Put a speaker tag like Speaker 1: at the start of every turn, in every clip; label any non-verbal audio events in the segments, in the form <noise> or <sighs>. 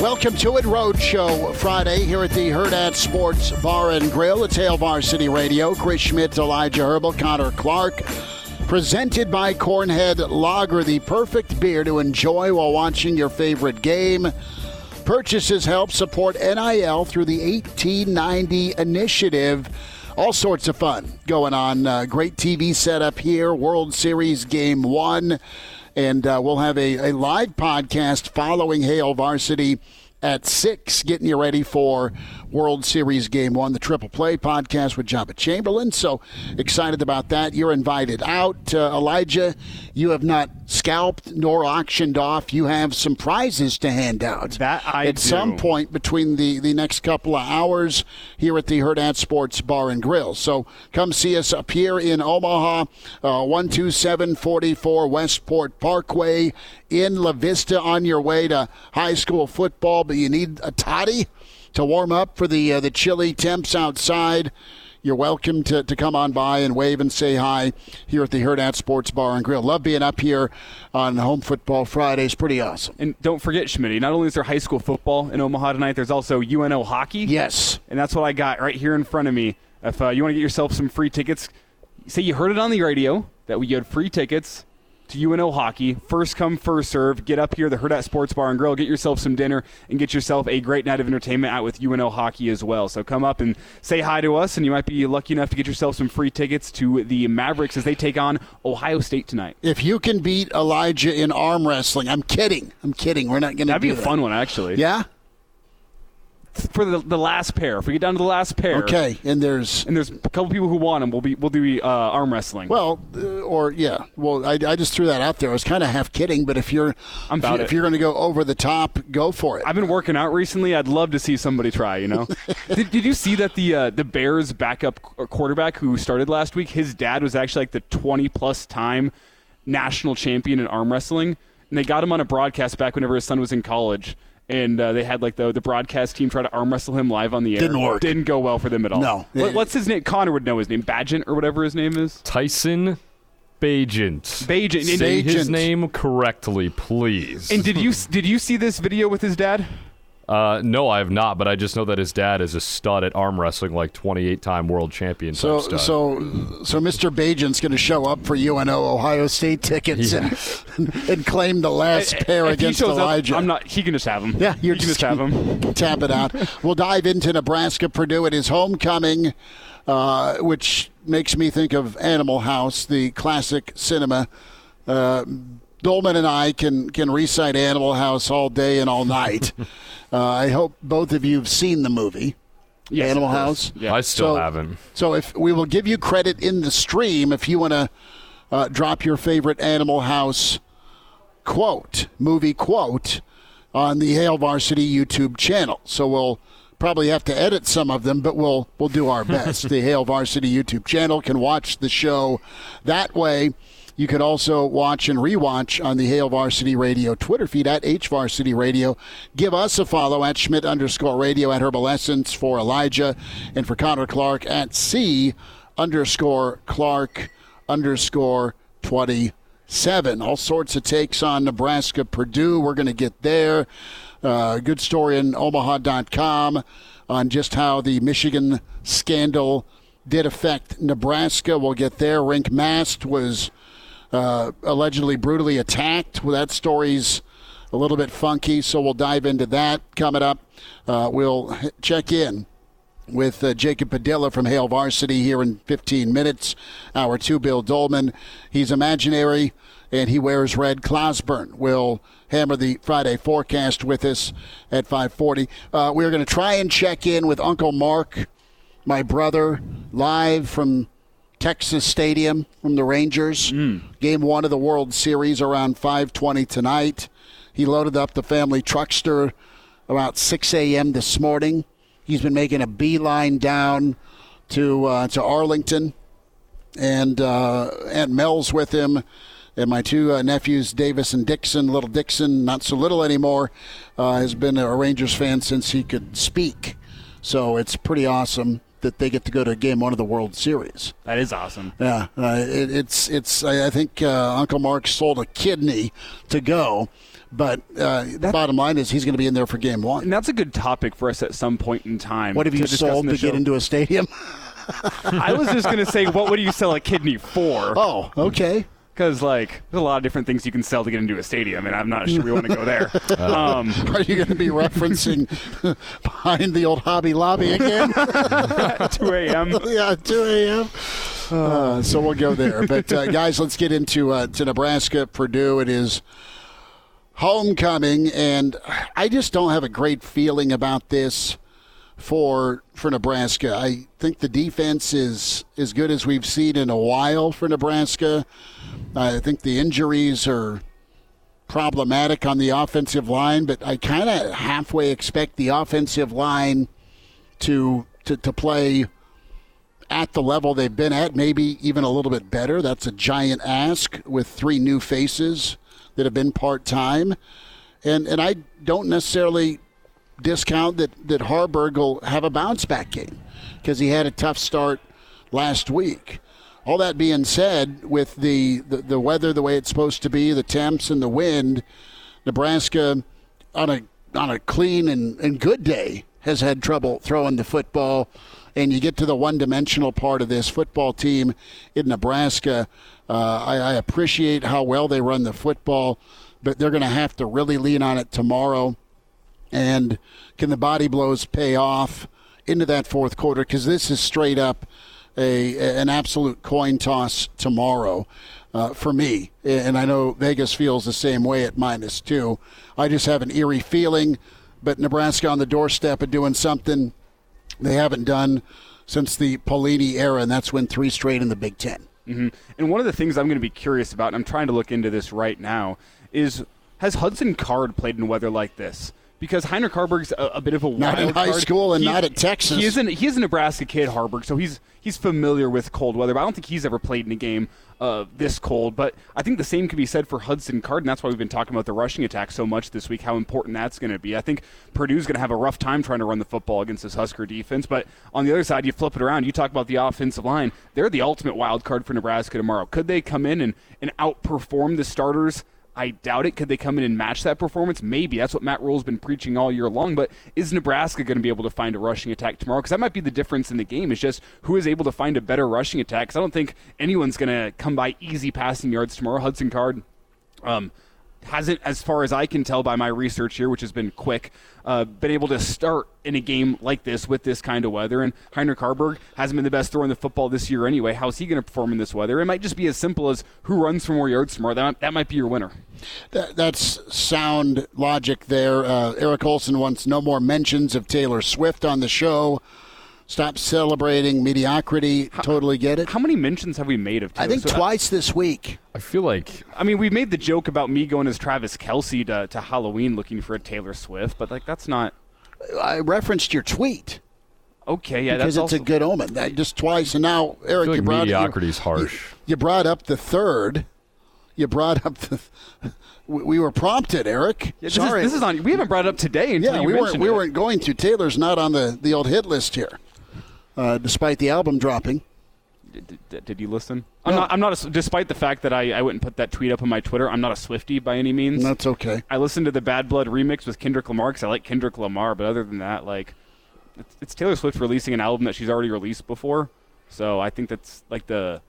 Speaker 1: Welcome to it, Roadshow Friday here at the Hurrdat Sports Bar and Grill. It's Hail Varsity Radio. Chris Schmidt, Elijah Herbel, Connor Clark. Presented by Cornhead Lager, the perfect beer to enjoy while watching your favorite game. Purchases help support NIL through the 1890 initiative. All sorts of fun going on. Uh, great TV setup here. World Series Game 1. And uh, we'll have a, a live podcast following Hail Varsity at 6, getting you ready for World Series Game 1, the Triple Play podcast with Joba Chamberlain. So excited about that. You're invited out. Uh, Elijah, you have not scalped nor auctioned off. You have some prizes to hand out.
Speaker 2: That I
Speaker 1: At
Speaker 2: do.
Speaker 1: some point between the, the next couple of hours here at the Hurrdat Sports Bar and Grill. So come see us up here in Omaha, uh, 12744 Westport Parkway in La Vista on your way to high school football, but you need a toddy to warm up for the uh, the chilly temps outside. You're welcome to, to come on by and wave and say hi here at the Hurrdat Sports Bar and Grill. Love being up here on Home Football Fridays. Pretty awesome.
Speaker 2: And don't forget, Schmitty, not only is there high school football in Omaha tonight, there's also UNO hockey.
Speaker 1: Yes.
Speaker 2: And that's what I got right here in front of me. If uh, you want to get yourself some free tickets, say you heard it on the radio that we had free tickets to UNO hockey. First come, first serve. Get up here, the Hurrdat Sports Bar and Grill. Get yourself some dinner and get yourself a great night of entertainment out with UNO hockey as well. So come up and say hi to us, and you might be lucky enough to get yourself some free tickets to the Mavericks as they take on Ohio State tonight.
Speaker 1: If you can beat Elijah in arm wrestling, I'm kidding. I'm kidding. We're not going to
Speaker 2: That'd
Speaker 1: do
Speaker 2: be a
Speaker 1: that.
Speaker 2: fun one, actually.
Speaker 1: Yeah.
Speaker 2: For the, the last pair, if we get down to the last pair,
Speaker 1: Okay. And there's
Speaker 2: and there's a couple people who want them, we'll be we'll do uh, arm wrestling.
Speaker 1: well, uh, or yeah. Well, I, I just threw that out there. I was kind of half kidding, but if you're
Speaker 2: I'm
Speaker 1: if, you, if you're going to go over the top, go for it.
Speaker 2: I've been working out recently. I'd love to see somebody try. You know, <laughs> did, did you see that the uh, the Bears backup quarterback who started last week, his dad was actually like the 20 plus time national champion in arm wrestling, and they got him on a broadcast back whenever his son was in college. And uh, they had like the the broadcast team try to arm wrestle him live on the air.
Speaker 1: Didn't work.
Speaker 2: Didn't go well for them at all.
Speaker 1: No.
Speaker 2: What, what's his name? Connor would know his name. Badgent or whatever his name is.
Speaker 3: Tyson Bajent.
Speaker 2: Bajent. And-
Speaker 3: Say his name correctly, please.
Speaker 2: And did you did you see this video with his dad?
Speaker 3: Uh, no, I have not, but I just know that his dad is a stud at arm wrestling, like 28-time world champion.
Speaker 1: so,
Speaker 3: stud.
Speaker 1: so, so Mr. Bajent's going to show up for UNO Ohio State tickets and, and claim the last pair
Speaker 2: If he
Speaker 1: against
Speaker 2: shows up,
Speaker 1: Elijah.
Speaker 2: I'm not. He can just have him.
Speaker 1: Yeah,
Speaker 2: you
Speaker 1: you're
Speaker 2: can
Speaker 1: just
Speaker 2: just have him.
Speaker 1: tap it out. We'll dive into Nebraska Purdue. at his homecoming, uh, which makes me think of Animal House, the classic cinema. Uh, Doleman and I can can recite Animal House all day and all night. <laughs> uh, I hope both of you have seen the movie.
Speaker 2: Yes,
Speaker 1: Animal. House.
Speaker 2: Yeah.
Speaker 3: I still
Speaker 1: So-
Speaker 3: haven't.
Speaker 1: So if we will give you credit in the stream if you want to uh, drop your favorite Animal House quote, movie quote, on the Hail Varsity YouTube channel. So we'll probably have to edit some of them, but we'll we'll do our best. <laughs> the Hail Varsity YouTube channel can watch the show that way. You can also watch and rewatch on the Hail Varsity Radio Twitter feed at HVarsity Radio. Give us a follow at Schmidt underscore radio at Herbal Essence for Elijah and for Connor Clark at C underscore Clark underscore 27. All sorts of takes on Nebraska Purdue. We're going to get there. Uh, good story in Omaha.com on just how the Michigan scandal did affect Nebraska. We'll get there. Rienk Mast was uh, allegedly brutally attacked. Well, that story's a little bit funky. So we'll dive into that coming up. Uh, we'll check in with uh, Jacob Padilla from Hail Varsity here in 15 minutes. Hour two, Bill Doleman. He's imaginary and he wears red. Clauseborne will hammer the Friday forecast with us at 540. Uh, we're going to try and check in with Uncle Mark, my brother, live from Texas Stadium from the Rangers. Game one of the World Series around 520 tonight. He loaded up the family truckster about 6 a.m. this morning. He's been making a beeline down to uh, to Arlington, and uh, Aunt Mel's with him, and my two uh, nephews, Davis and Dixon. Little Dixon, not so little anymore, uh, has been a Rangers fan since he could speak. So it's pretty awesome that they get to go to game one of the World Series.
Speaker 2: That is awesome.
Speaker 1: Yeah, uh, it, it's it's. I I think uh, Uncle Mark sold a kidney to go, but uh, the bottom line is he's going to be in there for game one.
Speaker 2: And that's a good topic for us at some point in time.
Speaker 1: What have you
Speaker 2: to
Speaker 1: sold
Speaker 2: in the
Speaker 1: to get into a stadium? <laughs>
Speaker 2: I was just going to say, what would you sell a kidney for?
Speaker 1: Oh, okay.
Speaker 2: Because, like, there's a lot of different things you can sell to get into a stadium, and I'm not sure we want to go there. <laughs> <laughs> Um, <laughs>
Speaker 1: Are you going to be referencing behind the old Hobby Lobby again?
Speaker 2: 2 a.m.
Speaker 1: yeah, 2 a.m. Uh, so we'll go there. But uh, guys, let's get into uh, to Nebraska, Purdue. It is homecoming, and I just don't have a great feeling about this for for Nebraska. I think the defense is as good as we've seen in a while for Nebraska. I think the injuries are problematic on the offensive line, but I kind of halfway expect the offensive line to to, to play at the level they've been at, maybe even a little bit better. That's a giant ask with three new faces that have been part time. And and I don't necessarily discount that, that Haarberg will have a bounce back game because he had a tough start last week. All that being said, with the, the, the weather the way it's supposed to be, the temps and the wind, Nebraska on a on a clean and, and good day has had trouble throwing the football. And you get to the one dimensional part of this football team in Nebraska. Uh, I, I appreciate how well they run the football, but they're going to have to really lean on it tomorrow. And can the body blows pay off into that fourth quarter? Because this is straight up a an absolute coin toss tomorrow uh, for me. And I know Vegas feels the same way at minus two. I just have an eerie feeling, but Nebraska on the doorstep of doing something they haven't done since the Pelini era, and that's win three straight in the Big Ten.
Speaker 2: hmm And one of the things I'm going to be curious about, and I'm trying to look into this right now, is has Hudson Card played in weather like this? Because Heinrich Haarberg's a, a bit of a wild
Speaker 1: Not in high
Speaker 2: card.
Speaker 1: school and not at Texas.
Speaker 2: He is, an, he is a Nebraska kid, Harburg, so he's he's familiar with cold weather. But I don't think he's ever played in a game uh, this cold. But I think the same can be said for Hudson Card, and that's why we've been talking about the rushing attack so much this week. How important that's going to be. I think Purdue's going to have a rough time trying to run the football against this Husker defense. But on the other side, you flip it around. You talk about the offensive line. They're the ultimate wild card for Nebraska tomorrow. Could they come in and, and outperform the starters? I doubt it. Could they come in and match that performance? Maybe. That's what Matt Rhule's been preaching all year long. But is Nebraska going to be able to find a rushing attack tomorrow? Because that might be the difference in the game. Is just who is able to find a better rushing attack. Because I don't think anyone's going to come by easy passing yards tomorrow. Hudson Card. Um, hasn't, as far as I can tell by my research here, which has been quick, uh, been able to start in a game like this with this kind of weather. And Heinrich Haarberg hasn't been the best thrower in the football this year anyway. How's he going to perform in this weather? It might just be as simple as who runs for more yards tomorrow. That, might- that might be your winner.
Speaker 1: That, that's sound logic there. Uh, Eric Olson wants no more mentions of Taylor Swift on the show. Stop celebrating mediocrity. totally get it.
Speaker 2: How many mentions have we made of Taylor?
Speaker 1: I think
Speaker 2: Swift?
Speaker 1: Uh, twice this week.
Speaker 3: I feel like
Speaker 2: I mean, we made the joke about me going as Travis Kelce to, to Halloween looking for a Taylor Swift, but like that's not
Speaker 1: I referenced your tweet
Speaker 2: okay. Yeah,
Speaker 1: because
Speaker 2: that's
Speaker 1: it's
Speaker 2: also,
Speaker 1: a good omen. That just twice, and now Eric,
Speaker 3: I feel
Speaker 1: you brought
Speaker 3: mediocrity is
Speaker 1: you,
Speaker 3: harsh.
Speaker 1: You, brought up the third. You brought up the. We we were prompted, Eric.
Speaker 2: Yeah, this,
Speaker 1: Sorry,
Speaker 2: is, this is on. We haven't brought it up today until
Speaker 1: Yeah,
Speaker 2: you
Speaker 1: we weren't. We
Speaker 2: it.
Speaker 1: weren't going to. Taylor's not on the the old hit list here, uh, despite the album dropping.
Speaker 2: Did, did, did you listen? I'm not. I'm not. A, despite the fact that I, I wouldn't put that tweet up on my Twitter, I'm not a Swifty by any means.
Speaker 1: That's okay.
Speaker 2: I listened to the Bad Blood remix with Kendrick Lamar because I like Kendrick Lamar, but other than that, like, it's, it's Taylor Swift releasing an album that she's already released before. So I think that's like the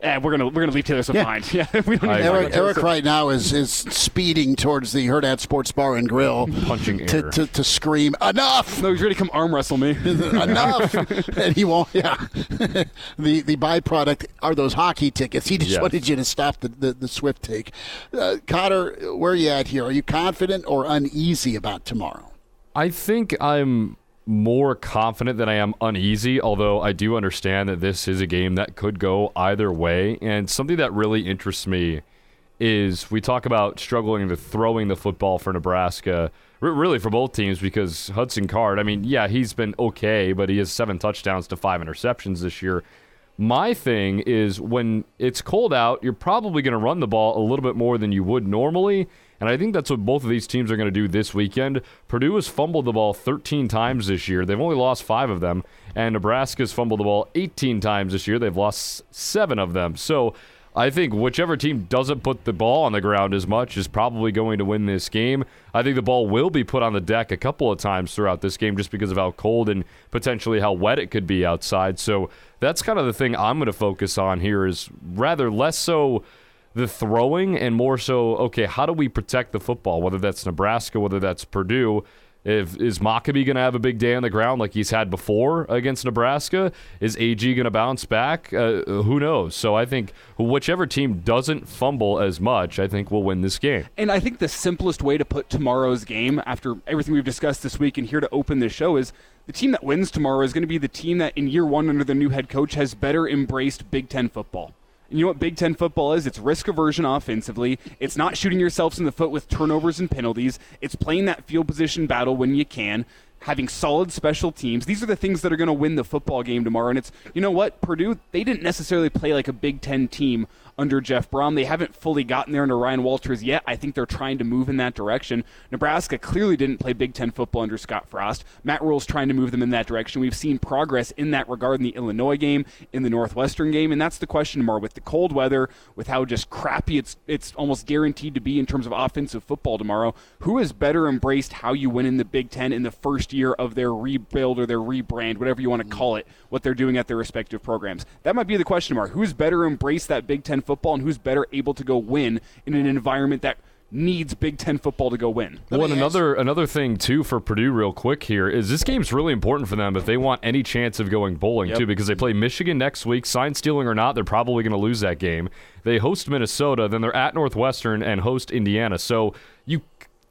Speaker 2: eh, we're gonna we're gonna leave Taylor Swift
Speaker 1: Yeah.
Speaker 2: behind. <laughs> Yeah, we don't need to talk
Speaker 3: agree.
Speaker 1: Eric, Eric
Speaker 2: Swift.
Speaker 1: right now is is speeding towards the Hurrdat Sports Bar and Grill
Speaker 3: Punching
Speaker 1: to,
Speaker 3: air.
Speaker 1: to, to scream enough.
Speaker 2: No, he's ready to come arm wrestle me. <laughs>
Speaker 1: enough, <laughs> and he won't. Yeah, the the byproduct are those hockey tickets. He just
Speaker 3: Yes.
Speaker 1: wanted you to stop the the, the Swift take. Uh, Cotter, where are you at here? Are you confident or uneasy about tomorrow?
Speaker 3: I think I'm more confident than I am uneasy, although I do understand that this is a game that could go either way. And something that really interests me is we talk about struggling to throwing the football for Nebraska, r- really for both teams, because Hudson Card, I mean, yeah, he's been okay, but he has seven touchdowns to five interceptions this year. My thing is when it's cold out, you're probably going to run the ball a little bit more than you would normally. And I think that's what both of these teams are going to do this weekend. Purdue has fumbled the ball 13 times this year. They've only lost five of them. And Nebraska's fumbled the ball 18 times this year. They've lost seven of them. So I think whichever team doesn't put the ball on the ground as much is probably going to win this game. I think the ball will be put on the deck a couple of times throughout this game just because of how cold and potentially how wet it could be outside. So that's kind of the thing I'm going to focus on here is rather less so the throwing and more so okay, how do we protect the football whether that's Nebraska, whether that's Purdue? If, is Mockobee going to have a big day on the ground like he's had before against Nebraska? Is AG going to bounce back? Uh, who knows? So I think whichever team doesn't fumble as much, I think will win this game.
Speaker 2: And I think the simplest way to put tomorrow's game, after everything we've discussed this week and here to open this show, is the team that wins tomorrow is going to be the team that in year one under the new head coach has better embraced Big Ten football. You know what Big Ten football is? It's risk aversion offensively. It's not shooting yourselves in the foot with turnovers and penalties. It's playing that field position battle when you can. Having solid special teams. These are the things that are going to win the football game tomorrow. And it's, you know what? Purdue, they didn't necessarily play like a Big Ten team under Jeff Brohm. They haven't fully gotten there under Ryan Walters yet. I think they're trying to move in that direction. Nebraska clearly didn't play Big Ten football under Scott Frost. Matt Rhule's trying to move them in that direction. We've seen progress in that regard in the Illinois game, in the Northwestern game, and that's the question tomorrow with the cold weather, with how just crappy it's it's almost guaranteed to be in terms of offensive football tomorrow. Who has better embraced how you win in the Big Ten in the first year of their rebuild or their rebrand, whatever you want to mm-hmm. call it, what they're doing at their respective programs? That might be the question tomorrow. Who's better embraced that Big Ten football and who's better able to go win in an environment that needs Big Ten football to go win?
Speaker 1: Let
Speaker 3: Well, and another another thing too for Purdue, real quick here, is this game's really important for them if they want any chance of going bowling
Speaker 2: Yep.
Speaker 3: too, because they play Michigan next week. Sign stealing or not, they're probably going to lose that game. They host Minnesota, then they're at Northwestern and host Indiana. So you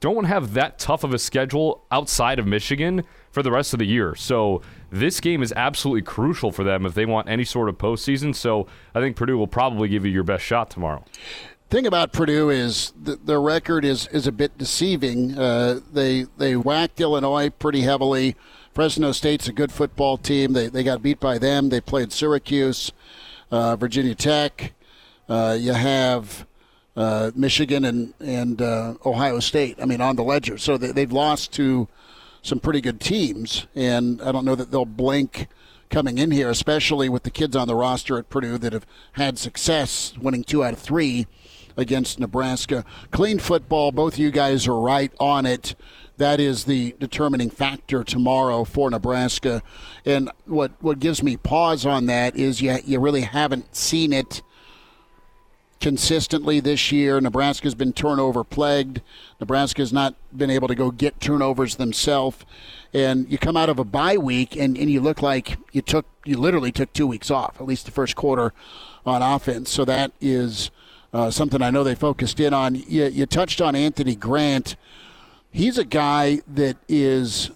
Speaker 3: don't have that tough of a schedule outside of Michigan for the rest of the year. So this game is absolutely crucial for them if they want any sort of postseason. So I think Purdue will probably give you your best shot tomorrow.
Speaker 1: thing about Purdue is th- their record is, is a bit deceiving. Uh, they they whacked Illinois pretty heavily. Fresno State's a good football team. They they got beat by them. They played Syracuse, uh, Virginia Tech. Uh, you have uh, Michigan and and uh, Ohio State. I mean, on the ledger. So they, they've lost to some pretty good teams, and I don't know that they'll blink coming in here, especially with the kids on the roster at Purdue that have had success winning two out of three against Nebraska. Clean football, both you guys are right on it. That is the determining factor tomorrow for Nebraska. And what, what gives me pause on that is you, you really haven't seen it consistently this year. Nebraska's been turnover plagued. Nebraska's not been able to go get turnovers themselves. And you come out of a bye week and, and you look like you took you literally took two weeks off, at least the first quarter on offense. So that is uh, something I know they focused in on. You, you touched on Anthony Grant. He's a guy that is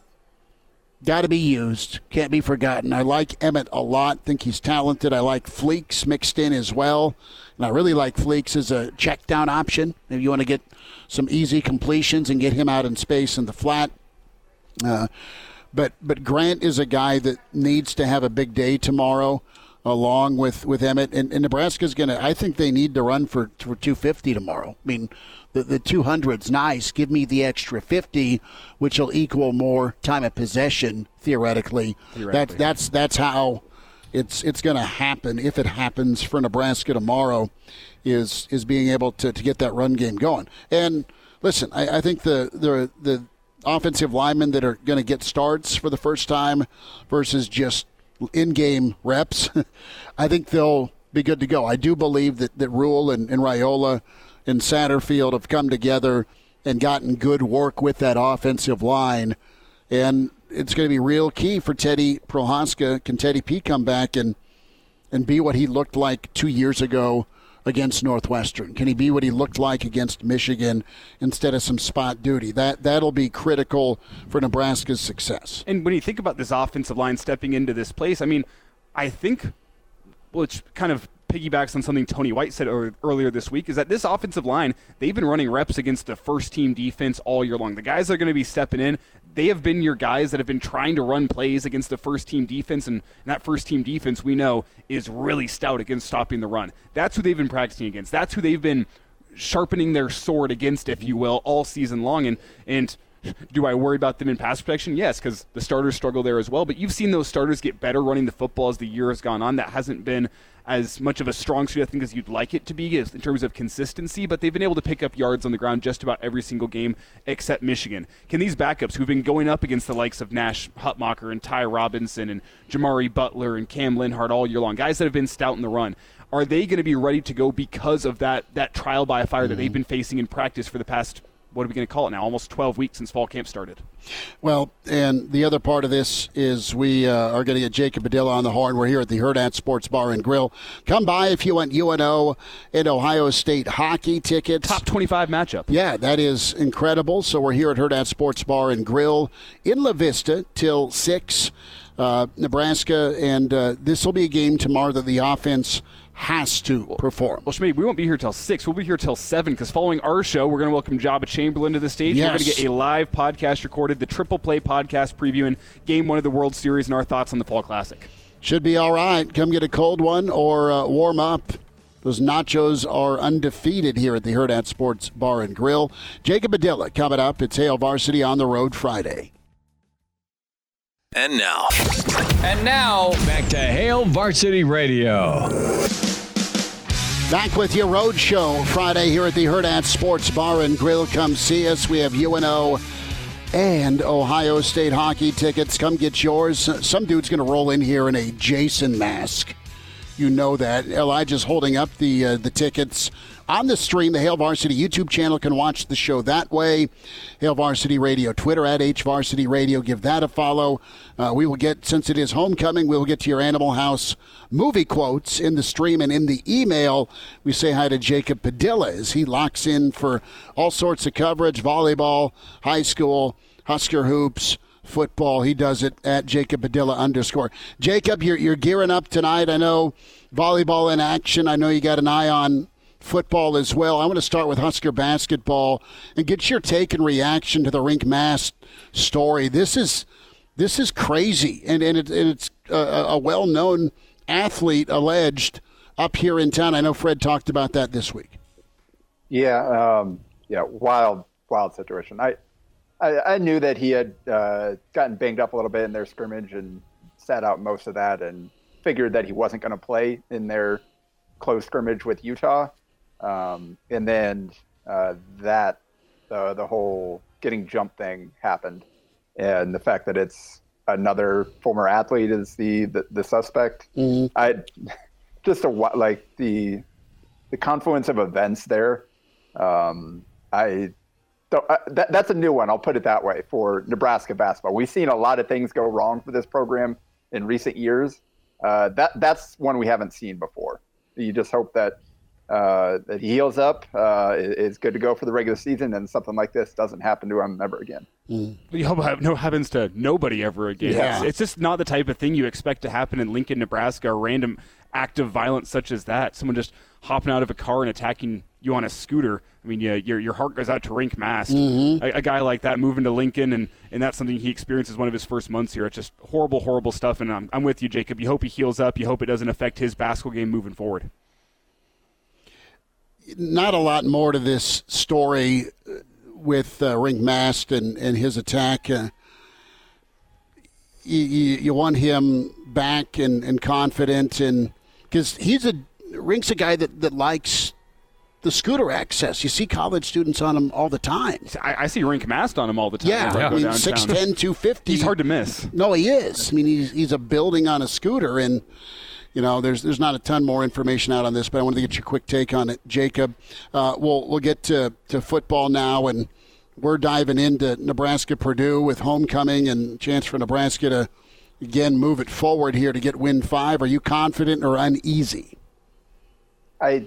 Speaker 1: got to be used, can't be forgotten. I like Emmett a lot, think he's talented. I like Fleeks mixed in as well. And I really like Fleeks as a check down option. If you want to get some easy completions and get him out in space in the flat. Uh, but but Grant is a guy that needs to have a big day tomorrow, along with with Emmett. And, and Nebraska's going to. I think they need to run for for 250 tomorrow. I mean, the the 200's nice. Give me the extra 50, which will equal more time of possession theoretically.
Speaker 2: Theoretically.
Speaker 1: That that's that's how it's it's going to happen if it happens for Nebraska tomorrow. Is is being able to, to get that run game going. And listen, I, I think the the the offensive linemen that are going to get starts for the first time versus just in-game reps. <laughs> I think they'll be good to go. I do believe that, that Rhule and, and Raiola and Satterfield have come together and gotten good work with that offensive line. And it's going to be real key for Teddy Prochazka. Can Teddy P come back and and be what he looked like two years ago against Northwestern? Can he be what he looked like against Michigan instead of some spot duty? That that'll be critical for Nebraska's success.
Speaker 2: And when you think about this offensive line stepping into this place, I mean, I think which kind of piggybacks on something Tony White said earlier this week, is that this offensive line, they've been running reps against the first team defense all year long. The guys that are going to be stepping in, they have been your guys that have been trying to run plays against the first team defense, and, that first team defense we know is really stout against stopping the run. That's who they've been practicing against. That's who they've been sharpening their sword against, if you will, all season long. And and do I worry about them in pass protection? Yes, because the starters struggle there as well. But you've seen those starters get better running the football as the year has gone on. That hasn't been as much of a strong suit, I think, as you'd like it to be in terms of consistency, but they've been able to pick up yards on the ground just about every single game except Michigan. Can these backups, who've been going up against the likes of Nash Hutmacher and Ty Robinson and Jimari Butler and Cam Lenhardt all year long, guys that have been stout in the run, are they going to be ready to go because of that, that trial by fire mm-hmm. that they've mm-hmm. been facing in practice for the past what are we going to call it now? Almost 12 weeks since fall camp started.
Speaker 1: Well, and the other part of this is we uh, are going to get Jacob Padilla on the horn. We're here at the Hurrdat Sports Bar and Grill. Come by if you want UNO and Ohio State hockey tickets.
Speaker 2: Top 25 matchup.
Speaker 1: Yeah, that is incredible. So we're here at Hurrdat Sports Bar and Grill in La Vista till 6. Uh, Nebraska, and uh, this will be a game tomorrow that the offense – has to perform.
Speaker 2: Well, Schmidt, we won't be here till 6. We'll be here till 7 because following our show, we're going to welcome Joba Chamberlain to the stage. Yes. We're going to get a live podcast recorded, the Triple Play podcast previewing Game 1 of the World Series and our thoughts on the Fall Classic.
Speaker 1: Should be all right. Come get a cold one or uh, warm up. Those nachos are undefeated here at the Hurrdat Sports Bar and Grill. Jacob Padilla coming up. It's Hail Varsity on the road Friday.
Speaker 4: And now.
Speaker 5: And now, back to Hail Varsity Radio.
Speaker 1: Back with your road show Friday here at the Hurrdat Sports Bar and Grill. Come see us. We have UNO and Ohio State hockey tickets. Come get yours. Some dude's going to roll in here in a Jason mask. You know that. Elijah's holding up the uh, the tickets on the stream. The Hail Varsity YouTube channel can watch the show that way. Hail Varsity Radio, Twitter at H Varsity Radio. Give that a follow. Uh, we will get, since it is homecoming, we will get to your Animal House movie quotes in the stream and in the email. We say hi to Jacob Padilla as he locks in for all sorts of coverage volleyball, high school, Husker hoops football. He does it at Jacob Padilla underscore. Jacob, you're, you're gearing up tonight. I know volleyball in action. I know you got an eye on football as well. I want to start with Husker basketball and get your take and reaction to the Rienk Mast story. This is this is crazy, and and, it, and it's a, a well known athlete alleged up here in town. I know Fred talked about that this week.
Speaker 6: Yeah, um, yeah, wild, wild situation. I, I, I knew that he had uh, gotten banged up a little bit in their scrimmage and sat out most of that, and figured that he wasn't going to play in their close scrimmage with Utah. Um, and then uh, that the the whole getting jumped thing happened, and the fact that it's another former athlete is the the, the suspect. Mm-hmm. I just a like the the confluence of events there. Um, I so uh, that, that's a new one. I'll put it that way for Nebraska basketball. We've seen a lot of things go wrong for this program in recent years. Uh, that that's one we haven't seen before. You just hope that uh, that he heals up, uh, is good to go for the regular season, and something like this doesn't happen to him ever again.
Speaker 2: Mm. We hope no happens to nobody ever again. Yeah. It's, it's, just not the type of thing you expect to happen in Lincoln, Nebraska, a random act of violence such as that. Someone just hopping out of a car and attacking you on a scooter. I mean, yeah, your, your heart goes out to Rienk Mast. Mm-hmm. A, a, guy like that moving to Lincoln, and, and that's something he experiences one of his first months here. It's just horrible, horrible stuff. And I'm, I'm with you, Jacob. You hope he heals up. You hope it doesn't affect his basketball game moving forward
Speaker 1: not a lot more to this story with uh, Rienk Mast and, and his attack. Uh, you, you, want him back and, and confident, and because he's a Rienk's a guy that, that likes the scooter access. You see college students on him all the time.
Speaker 2: I, I see Rienk Mast on him all the time.
Speaker 1: Yeah, I mean, 6'10", 250.
Speaker 2: He's hard to miss.
Speaker 1: No, he is. I mean, he's, he's a building on a scooter, and you know, there's there's not a ton more information out on this, but I wanted to get your quick take on it, Jacob. Uh, we'll we'll get to, to football now, and we're diving into Nebraska Purdue with homecoming and chance for Nebraska to again move it forward here to get win five. Are you confident or uneasy?
Speaker 6: I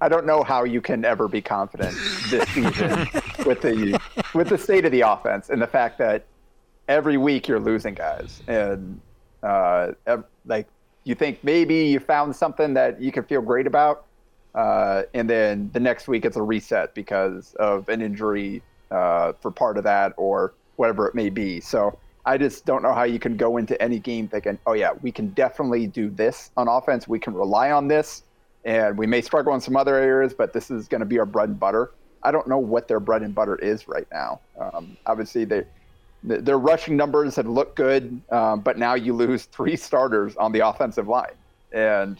Speaker 6: I don't know how you can ever be confident this season <laughs> with the with the state of the offense and the fact that every week you're losing guys and uh, like you think maybe you found something that you can feel great about, uh, and then the next week it's a reset because of an injury uh, for part of that or whatever it may be. So I just don't know how you can go into any game thinking, oh yeah, we can definitely do this on offense. We can rely on this, and we may struggle in some other areas, but this is going to be our bread and butter. I don't know what their bread and butter is right now. Um, obviously, they their rushing numbers had looked good, um, but now you lose <laughs> three starters on the offensive line, and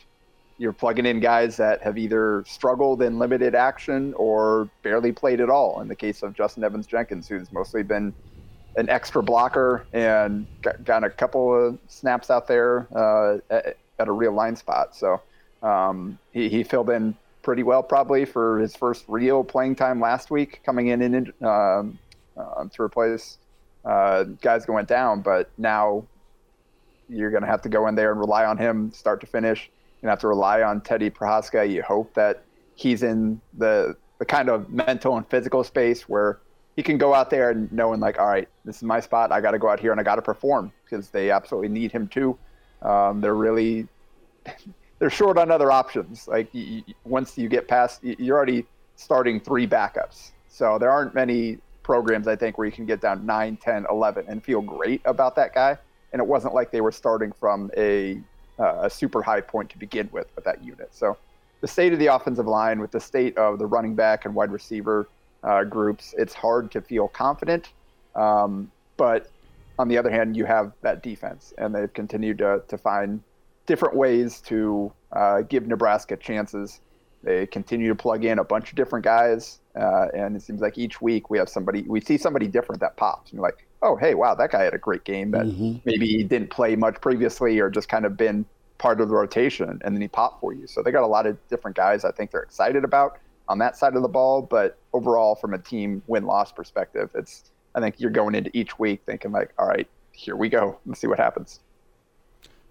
Speaker 6: you're plugging in guys that have either struggled in limited action or barely played at all. In the case of Justin Evans Jenkins, who's mostly been an extra blocker and got, got a couple of snaps out there uh, at, at, a real line spot. So um, he, he filled in pretty well probably for his first real playing time last week, coming in, in um, uh, to replace uh, guys going down. But now you're going to have to go in there and rely on him start to finish. To have to rely on Teddy Prochazka. You hope that he's in the the kind of mental and physical space where he can go out there and knowing like, all right, this is my spot. I got to go out here and I got to perform because they absolutely need him too. Um, they're really <laughs> they're short on other options. Like you, once you get past, you're already starting three backups. So there aren't many programs I think where you can get down 9, 10, 11 and feel great about that guy. And it wasn't like they were starting from a uh, a super high point to begin with with that unit. So the state of the offensive line with the state of the running back and wide receiver uh, groups, it's hard to feel confident. Um, but on the other hand, you have that defense, and they've continued to, to find different ways to uh, give Nebraska chances. They continue to plug in a bunch of different guys, uh, and it seems like each week we have somebody, we see somebody different that pops. And you're like, oh, hey, wow, that guy had a great game that mm-hmm. maybe he didn't play much previously or just kind of been part of the rotation, and then he popped for you. So they got a lot of different guys I think they're excited about on that side of the ball. But overall, from a team win loss perspective, it's I think you're going into each week thinking like, all right, here we go. Let's see what happens.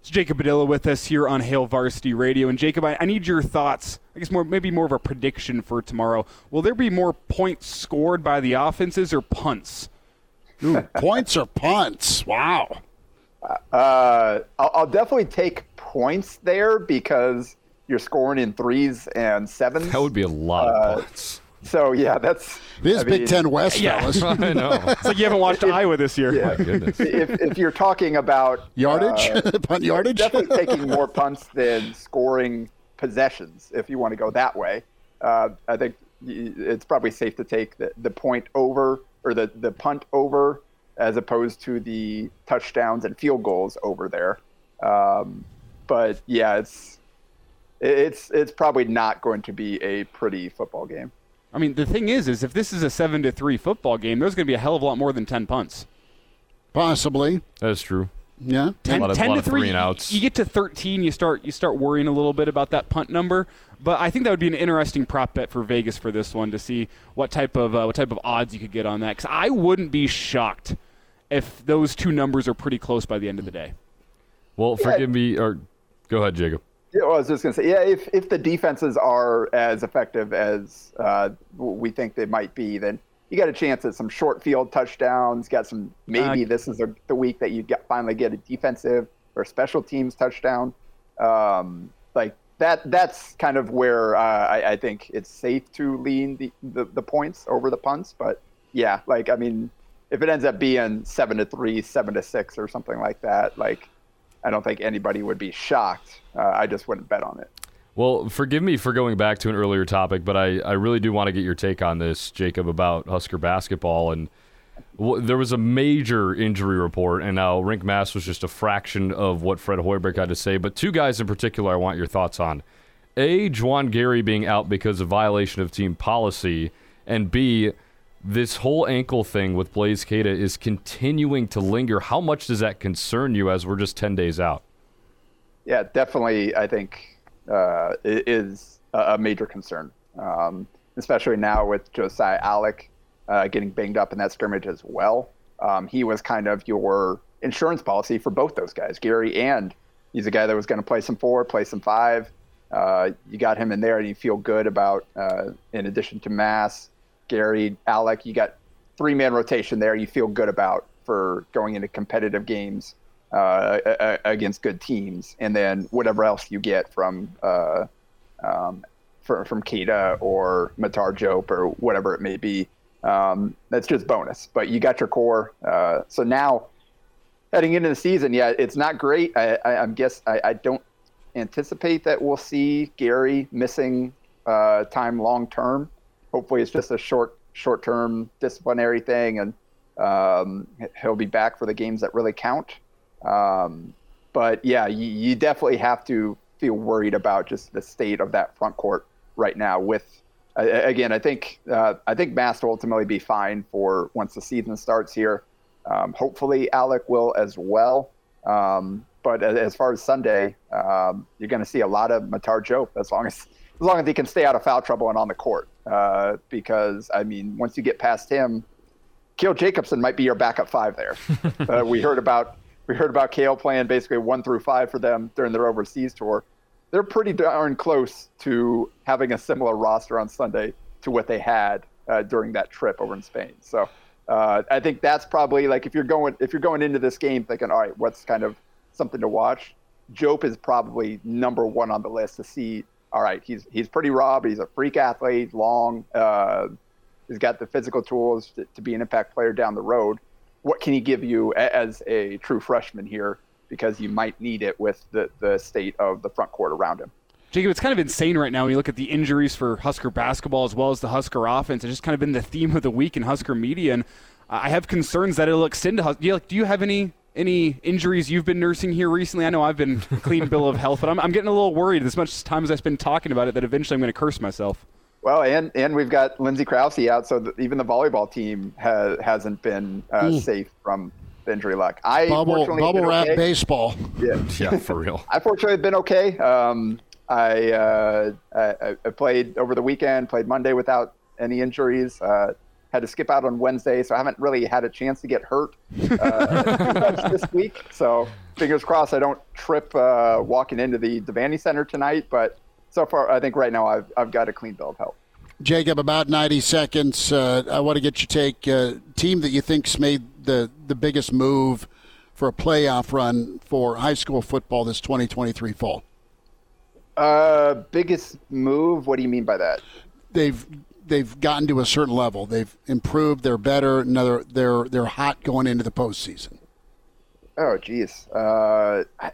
Speaker 2: It's Jacob Padilla with us here on Hail Varsity Radio. And Jacob, I, I, need your thoughts. I guess more maybe more of a prediction for tomorrow. Will there be more points scored by the offenses or punts?
Speaker 1: Ooh, <laughs> points or punts? Wow.
Speaker 6: Uh, I'll, I'll definitely take points there because you're scoring in threes and sevens.
Speaker 3: That would be a lot uh, of points.
Speaker 6: So yeah, that's
Speaker 1: this Big Ten West,
Speaker 2: yeah.
Speaker 1: fellas. <laughs>
Speaker 2: I know. It's like you haven't watched <laughs> if, Iowa this year.
Speaker 6: Yeah. if, if you're talking about
Speaker 1: yardage,
Speaker 6: uh, <laughs>
Speaker 1: punt yardage,
Speaker 6: definitely taking more punts than scoring possessions. If you want to go that way, uh, I think it's probably safe to take the, the point over or the the punt over as opposed to the touchdowns and field goals over there. Um, but yeah, it's it's it's probably not going to be a pretty football game.
Speaker 2: I mean, the thing is, is if this is a seven to three football game, there's going to be a hell of a lot more than ten punts.
Speaker 1: Possibly.
Speaker 3: That's true.
Speaker 1: Yeah,
Speaker 2: 10,
Speaker 3: of,
Speaker 2: 10
Speaker 3: to
Speaker 2: three.
Speaker 3: three and outs.
Speaker 2: You get to thirteen, you start you start worrying a little bit about that punt number. But I think that would be an interesting prop bet for Vegas for this one to see what type of uh, what type of odds you could get on that. Because I wouldn't be shocked if those two numbers are pretty close by the end of the day.
Speaker 3: Well, forgive me, or go ahead, Jacob.
Speaker 6: Yeah, well, I was just going to say, yeah, if, if the defenses are as effective as uh, we think they might be, then you got a chance at some short field touchdowns. Got some maybe uh, this is a, the week that you get, finally get a defensive or special teams touchdown. Um, like that, that's kind of where uh, I, I, think it's safe to lean the, the, the points over the punts. But yeah, like I mean, if it ends up being seven to three, seven to six, or something like that, like I don't think anybody would be shocked. Uh, I just wouldn't bet on it.
Speaker 3: Well, forgive me for going back to an earlier topic, but I, I really do want to get your take on this, Jacob, about Husker basketball. And there was a major injury report, and now Rienk Mast was just a fraction of what Fred Hoiberg had to say. But two guys in particular I want your thoughts on. A, Juan Gary being out because of violation of team policy, and B, this whole ankle thing with Blaise Keita is continuing to linger. How much does that concern you as we're just 10 days out?
Speaker 6: yeah, definitely. I think uh, is a major concern, um, especially now with Josiah Allick uh, getting banged up in that scrimmage as well. Um, he was kind of your insurance policy for both those guys, Gary and he's a guy that was going to play some four, play some five. Uh, you got him in there, and you feel good about. Uh, in addition to Mast, Gary, Allick, you got three man rotation there. You feel good about for going into competitive games uh, against good teams, and then whatever else you get from uh, um, from, from Keita or Matar Diop or whatever it may be. Um, that's just bonus. But you got your core. Uh, so now, heading into the season, yeah, it's not great. I, I, I guess I, I, don't anticipate that we'll see Gary missing uh, time long term. Hopefully, it's just a short short term disciplinary thing, and um, he'll be back for the games that really count. Um, but yeah, you, you, definitely have to feel worried about just the state of that front court right now. With uh, again, I think uh, I think Mast will ultimately be fine for once the season starts here. Um, hopefully, Allick will as well. Um, but as far as Sunday, um, you're going to see a lot of Matar Diop as long as as long as he can stay out of foul trouble and on the court. Uh, because I mean, once you get past him, Cale Jacobsen might be your backup five there. <laughs> uh, we heard about we heard about Cale playing basically one through five for them during their overseas tour. They're pretty darn close to having a similar roster on Sunday to what they had uh, during that trip over in Spain. So uh, I think that's probably like if you're going if you're going into this game thinking, all right, what's kind of something to watch. Diop is probably number one on the list to see. All right, he's he's pretty raw, but he's a freak athlete, long. Uh, he's got the physical tools to, to be an impact player down the road what can he give you as a true freshman here? Because you might need it with the, the state of the front court around him.
Speaker 2: Jacob, it's kind of insane right now when you look at the injuries for Husker basketball as well as the Husker offense. It's just kind of been the theme of the week in Husker media, and I have concerns that it'll extend to Husker. Do you, do you have any any injuries you've been nursing here recently? I know I've been clean bill of health, but I'm, I'm getting a little worried as much time as I spend talking about it that eventually I'm going to curse myself.
Speaker 6: Well, and and we've got Lindsey Krause out, so the, even the volleyball team has hasn't been uh, mm. safe from injury luck. I
Speaker 1: bubble bubble wrap okay. baseball.
Speaker 6: Yeah, <laughs>
Speaker 3: yeah, for real.
Speaker 6: I fortunately have been okay. Um, I, uh, I, I played over the weekend, played Monday without any injuries. Uh, had to skip out on Wednesday, so I haven't really had a chance to get hurt uh, <laughs> this week. So fingers crossed I don't trip uh, walking into the Devaney Center tonight, but so far, I think right now I've, I've got a clean bill of health.
Speaker 1: Jacob, about 90 seconds. Uh, I want to get your take. Uh, team that you think's made the, the biggest move for a playoff run for high school football this 2023 fall?
Speaker 6: Uh, biggest move? What do you mean by that?
Speaker 1: They've they've gotten to a certain level. They've improved. They're better. Another, they're they're hot going into the postseason.
Speaker 6: Oh, geez. Uh, I,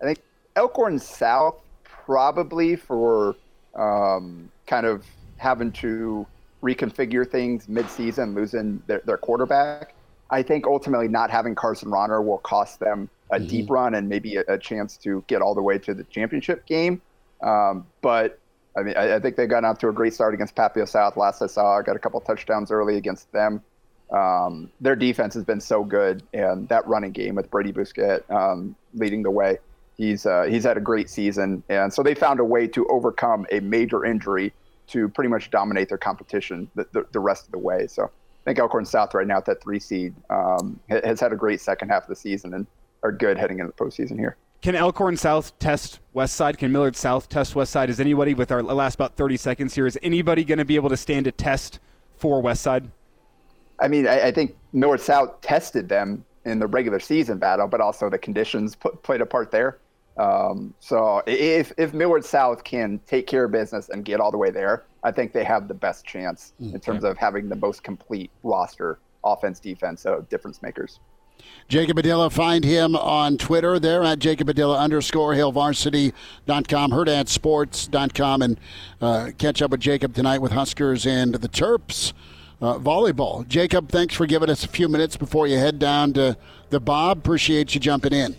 Speaker 6: I think Elkhorn South probably for um, kind of having to reconfigure things mid-season, losing their, their, quarterback. I think ultimately not having Carson Rauner will cost them a mm-hmm. deep run and maybe a, a, chance to get all the way to the championship game. Um, but I mean, I, I, think they got off to a great start against Papio South. Last I saw, got a couple touchdowns early against them. Um, their defense has been so good, and that running game with Brady Busquet um, leading the way He's uh, he's had a great season, and so they found a way to overcome a major injury to pretty much dominate their competition the, the, the rest of the way. So I think Elkhorn South right now at that three seed um, has had a great second half of the season and are good heading into the postseason here.
Speaker 2: Can Elkhorn South test West Side? Can Millard South test West Side? Is anybody with our last about 30 seconds here? Is anybody going to be able to stand a test for West Side?
Speaker 6: I mean, I, I think Millard South tested them in the regular season battle, but also the conditions put, played a part there. Um, so if if Millard South can take care of business and get all the way there, I think they have the best chance in terms of having the most complete roster, offense, defense, of difference makers.
Speaker 1: Jacob Padilla, find him on Twitter there at Jacob Padilla underscore HailVarsity.com, HurrdatSports.com, and uh, catch up with Jacob tonight with Huskers and the Terps uh, volleyball. Jacob, thanks for giving us a few minutes before you head down to the Bob. Appreciate you jumping in.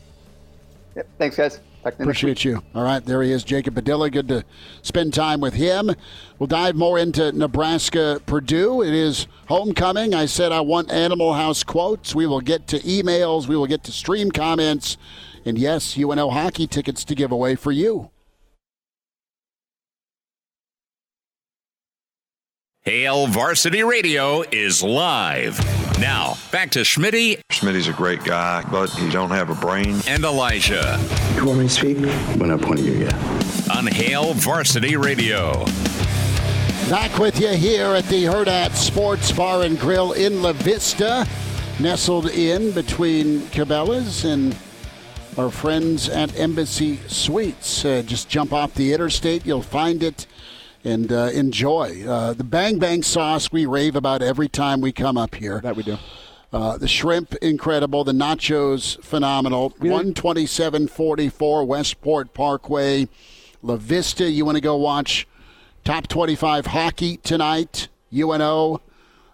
Speaker 6: Yep. Thanks, guys.
Speaker 1: Appreciate you. All right, there he is, Jacob Padilla. Good to spend time with him. We'll dive more into Nebraska Purdue. It is homecoming. I said I want Animal House quotes. We will get to emails. We will get to stream comments And yes, UNO hockey tickets to give away for you.
Speaker 7: Hail Varsity Radio is live. Now, back to Schmitty
Speaker 8: Smitty's a great guy, but he don't have a brain.
Speaker 7: and Elijah
Speaker 9: You want me to speak? When I point at you, yeah.
Speaker 7: on Hail Varsity Radio.
Speaker 1: Back with you here at the Hurrdat Sports Bar and Grill in La Vista, nestled in between Cabela's and our friends at Embassy Suites. Uh, just jump off the interstate, you'll find it and uh, enjoy. Uh, the Bang Bang sauce we rave about every time we come up here.
Speaker 2: That we do.
Speaker 1: Uh, the shrimp, incredible. The nachos, phenomenal.
Speaker 2: Really?
Speaker 1: 12744 Westport Parkway, La Vista. You want to go watch top 25 hockey tonight? UNO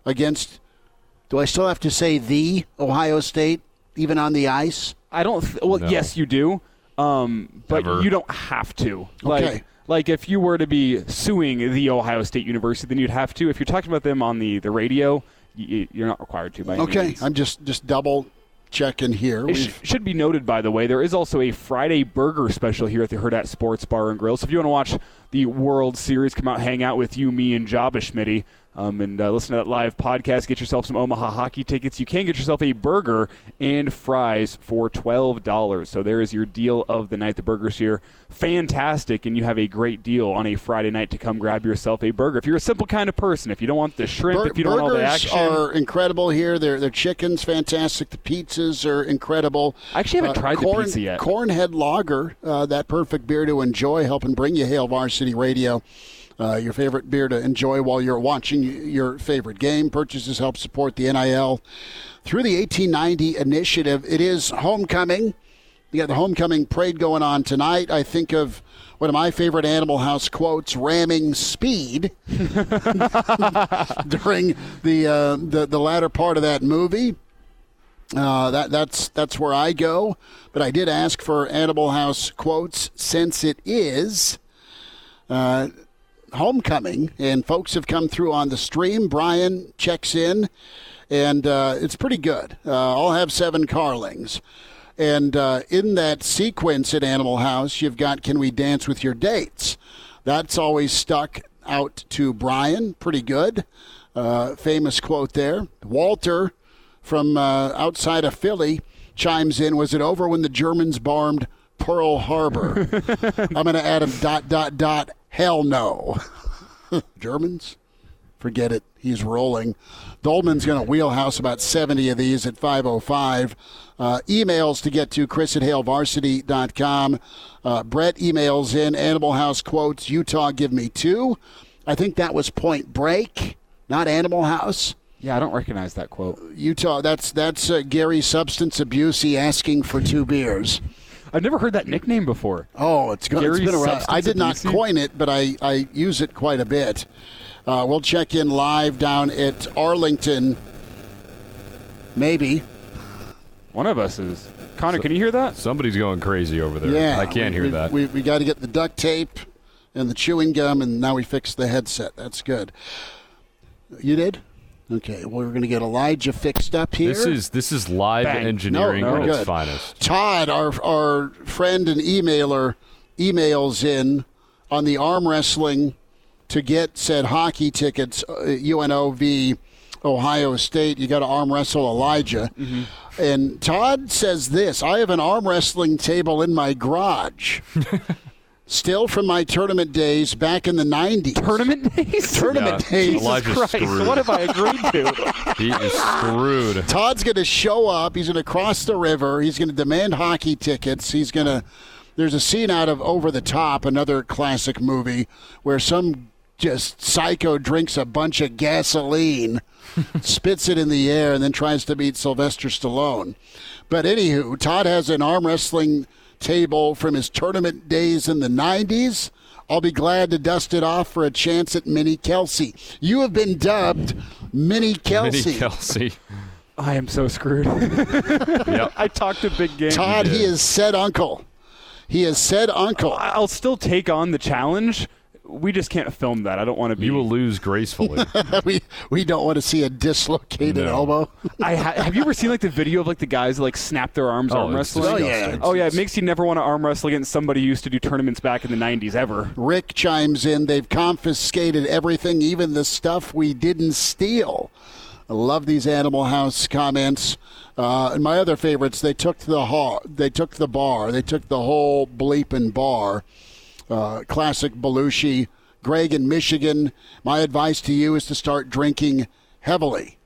Speaker 1: against, do I still have to say the Ohio State, even on the ice?
Speaker 2: I don't. Th- well,
Speaker 3: No.
Speaker 2: yes, you do, um, but
Speaker 3: Never.
Speaker 2: you don't have to. Like,
Speaker 1: Okay.
Speaker 2: Like if you were to be suing the Ohio State University, then you'd have to. If you're talking about them on the the radio, y- you're not required to. By any
Speaker 1: Okay. I'm just, just double checking here.
Speaker 2: It sh- should be noted, by the way, there is also a Friday burger special here at the Hurrdat Sports Bar and Grill. So if you want to watch the World Series, come out, hang out with you, me, and Joba Schmitty, um, and uh, listen to that live podcast. Get yourself some Omaha hockey tickets. You can get yourself a burger and fries for twelve dollars. So there is your deal of the night. The burgers here, fantastic, and you have a great deal on a Friday night to come grab yourself a burger. If you're a simple kind of person, if you don't want the shrimp,
Speaker 1: Bur-
Speaker 2: if you don't want all the
Speaker 1: burgers
Speaker 2: action,
Speaker 1: are incredible here. Their their chicken's fantastic. The pizzas are incredible.
Speaker 2: I actually haven't tried the
Speaker 1: corn,
Speaker 2: pizza yet.
Speaker 1: Cornhead Lager, uh, that perfect beer to enjoy, helping bring you Hail Varsity Radio. Uh, your favorite beer to enjoy while you're watching your favorite game. Purchases help support the NIL through the 1890 initiative. It is homecoming. You got the homecoming parade going on tonight. I think of one of my favorite Animal House quotes: "Ramming speed." <laughs> during the, uh, the the latter part of that movie. Uh, that that's that's where I go. But I did ask for Animal House quotes since it is uh, homecoming, and folks have come through on the stream. Brian checks in, and uh, it's pretty good. Uh, I'll have seven Carlings. And uh, in that sequence at Animal House, you've got Can We Dance with Your Dates? That's always stuck out to Brian. Pretty good. Uh, famous quote there. Walter from uh, outside of Philly chimes in Was it over when the Germans bombed Pearl Harbor? <laughs> I'm going to add him dot, dot, dot. Hell no. <laughs> Germans? Forget it. He's rolling. Doleman's going to wheelhouse about 70 of these at 505. Uh, emails to get to Chris at HailVarsity.com. Uh, Brett emails in Animal House quotes Utah, give me two. I think that was Point Break, not Animal House.
Speaker 2: yeah, I don't recognize that quote.
Speaker 1: Utah, that's that's uh, Gary Substance Abuse asking for two beers.
Speaker 2: I've never heard that nickname before.
Speaker 1: Oh, it's, go- it's
Speaker 2: Gary
Speaker 1: been around.
Speaker 2: Substance
Speaker 1: I did not coin it, but I, I use it quite a bit. Uh, we'll check in live down at Arlington. Maybe.
Speaker 2: One of us is. Connor, can you hear that?
Speaker 3: Somebody's going crazy over there.
Speaker 1: Yeah.
Speaker 3: I can't
Speaker 1: we,
Speaker 3: hear
Speaker 1: we,
Speaker 3: that.
Speaker 1: We, we got to get the duct tape and the chewing gum, and now we fixed the headset. That's good. You did? Okay. Well, we're going to get Elijah fixed up here.
Speaker 3: this is this is live
Speaker 2: Bang.
Speaker 3: engineering
Speaker 1: No, no,
Speaker 3: at its
Speaker 1: good.
Speaker 3: finest.
Speaker 1: Todd, our our friend and emailer, emails in on the arm wrestling to get said hockey tickets. Uh, UNOV, Ohio State. You got to arm wrestle Elijah. And Todd says this: I have an arm wrestling table in my garage. <laughs> Still from my tournament days back in the 90s.
Speaker 2: Tournament days? <laughs>
Speaker 1: Tournament
Speaker 3: Yeah.
Speaker 1: days.
Speaker 3: Elijah's
Speaker 2: Christ,
Speaker 3: screwed.
Speaker 2: what have I agreed to? <laughs> <laughs>
Speaker 3: He is screwed.
Speaker 1: Todd's going to show up. He's going to cross the river. He's going to demand hockey tickets. He's going to. There's a scene out of Over the Top, another classic movie, where some just psycho drinks a bunch of gasoline, spits it in the air, and then tries to beat Sylvester Stallone. But anywho, Todd has an arm wrestling table from his tournament days in the 90s. I'll be glad to dust it off for a chance at Minnie Kelsey. You have been dubbed Minnie Kelsey.
Speaker 3: Minnie Kelsey. <laughs>
Speaker 2: I am so screwed. <laughs>
Speaker 3: Yep.
Speaker 2: I talked a big game.
Speaker 1: Todd, he
Speaker 3: did.
Speaker 1: is said uncle. He has said uncle.
Speaker 2: I'll still take on the challenge we just can't film that. I don't want to be.
Speaker 3: You will lose gracefully. <laughs>
Speaker 1: we we don't want to see a dislocated
Speaker 3: No.
Speaker 1: elbow. <laughs>
Speaker 2: I ha- have you ever seen like the video of like the guys that, like snap their arms
Speaker 3: Oh,
Speaker 2: arm
Speaker 3: it's
Speaker 2: wrestling?
Speaker 1: disgusting.
Speaker 2: Oh yeah, it makes you never want to arm wrestle against somebody who used to do tournaments back in the '90s ever.
Speaker 1: Rick chimes in. They've confiscated everything, even the stuff we didn't steal. I love these Animal House comments. Uh, and my other favorites, they took the ha- they took the bar, they took the whole bleeping bar. Uh, classic Belushi, Greg in Michigan. My advice to you is to start drinking heavily.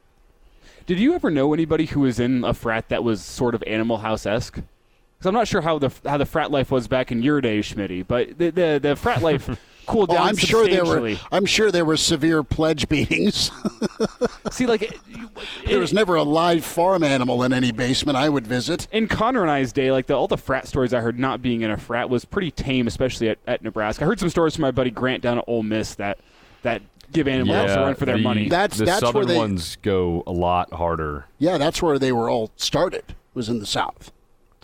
Speaker 2: Did you ever know anybody who was in a frat that was sort of Animal House esque? Because I'm not sure how the how the frat life was back in your day, Schmitty, but the the, the frat life <laughs> cooled
Speaker 1: Oh, I'm sure there were. I'm sure there were severe pledge <laughs> beatings.
Speaker 2: See, like it-
Speaker 1: there was never a live farm animal in any basement I would visit.
Speaker 2: in Connor and I's day, like the, all the frat stories I heard not being in a frat was pretty tame, especially at, at Nebraska. I heard some stories from my buddy Grant down at Ole Miss that that give animals House a run for their
Speaker 3: the,
Speaker 2: money.
Speaker 1: That's-
Speaker 3: the
Speaker 1: that's where
Speaker 3: southern
Speaker 1: they-
Speaker 3: ones go a lot harder.
Speaker 1: Yeah, that's where they were all started. Was in the South,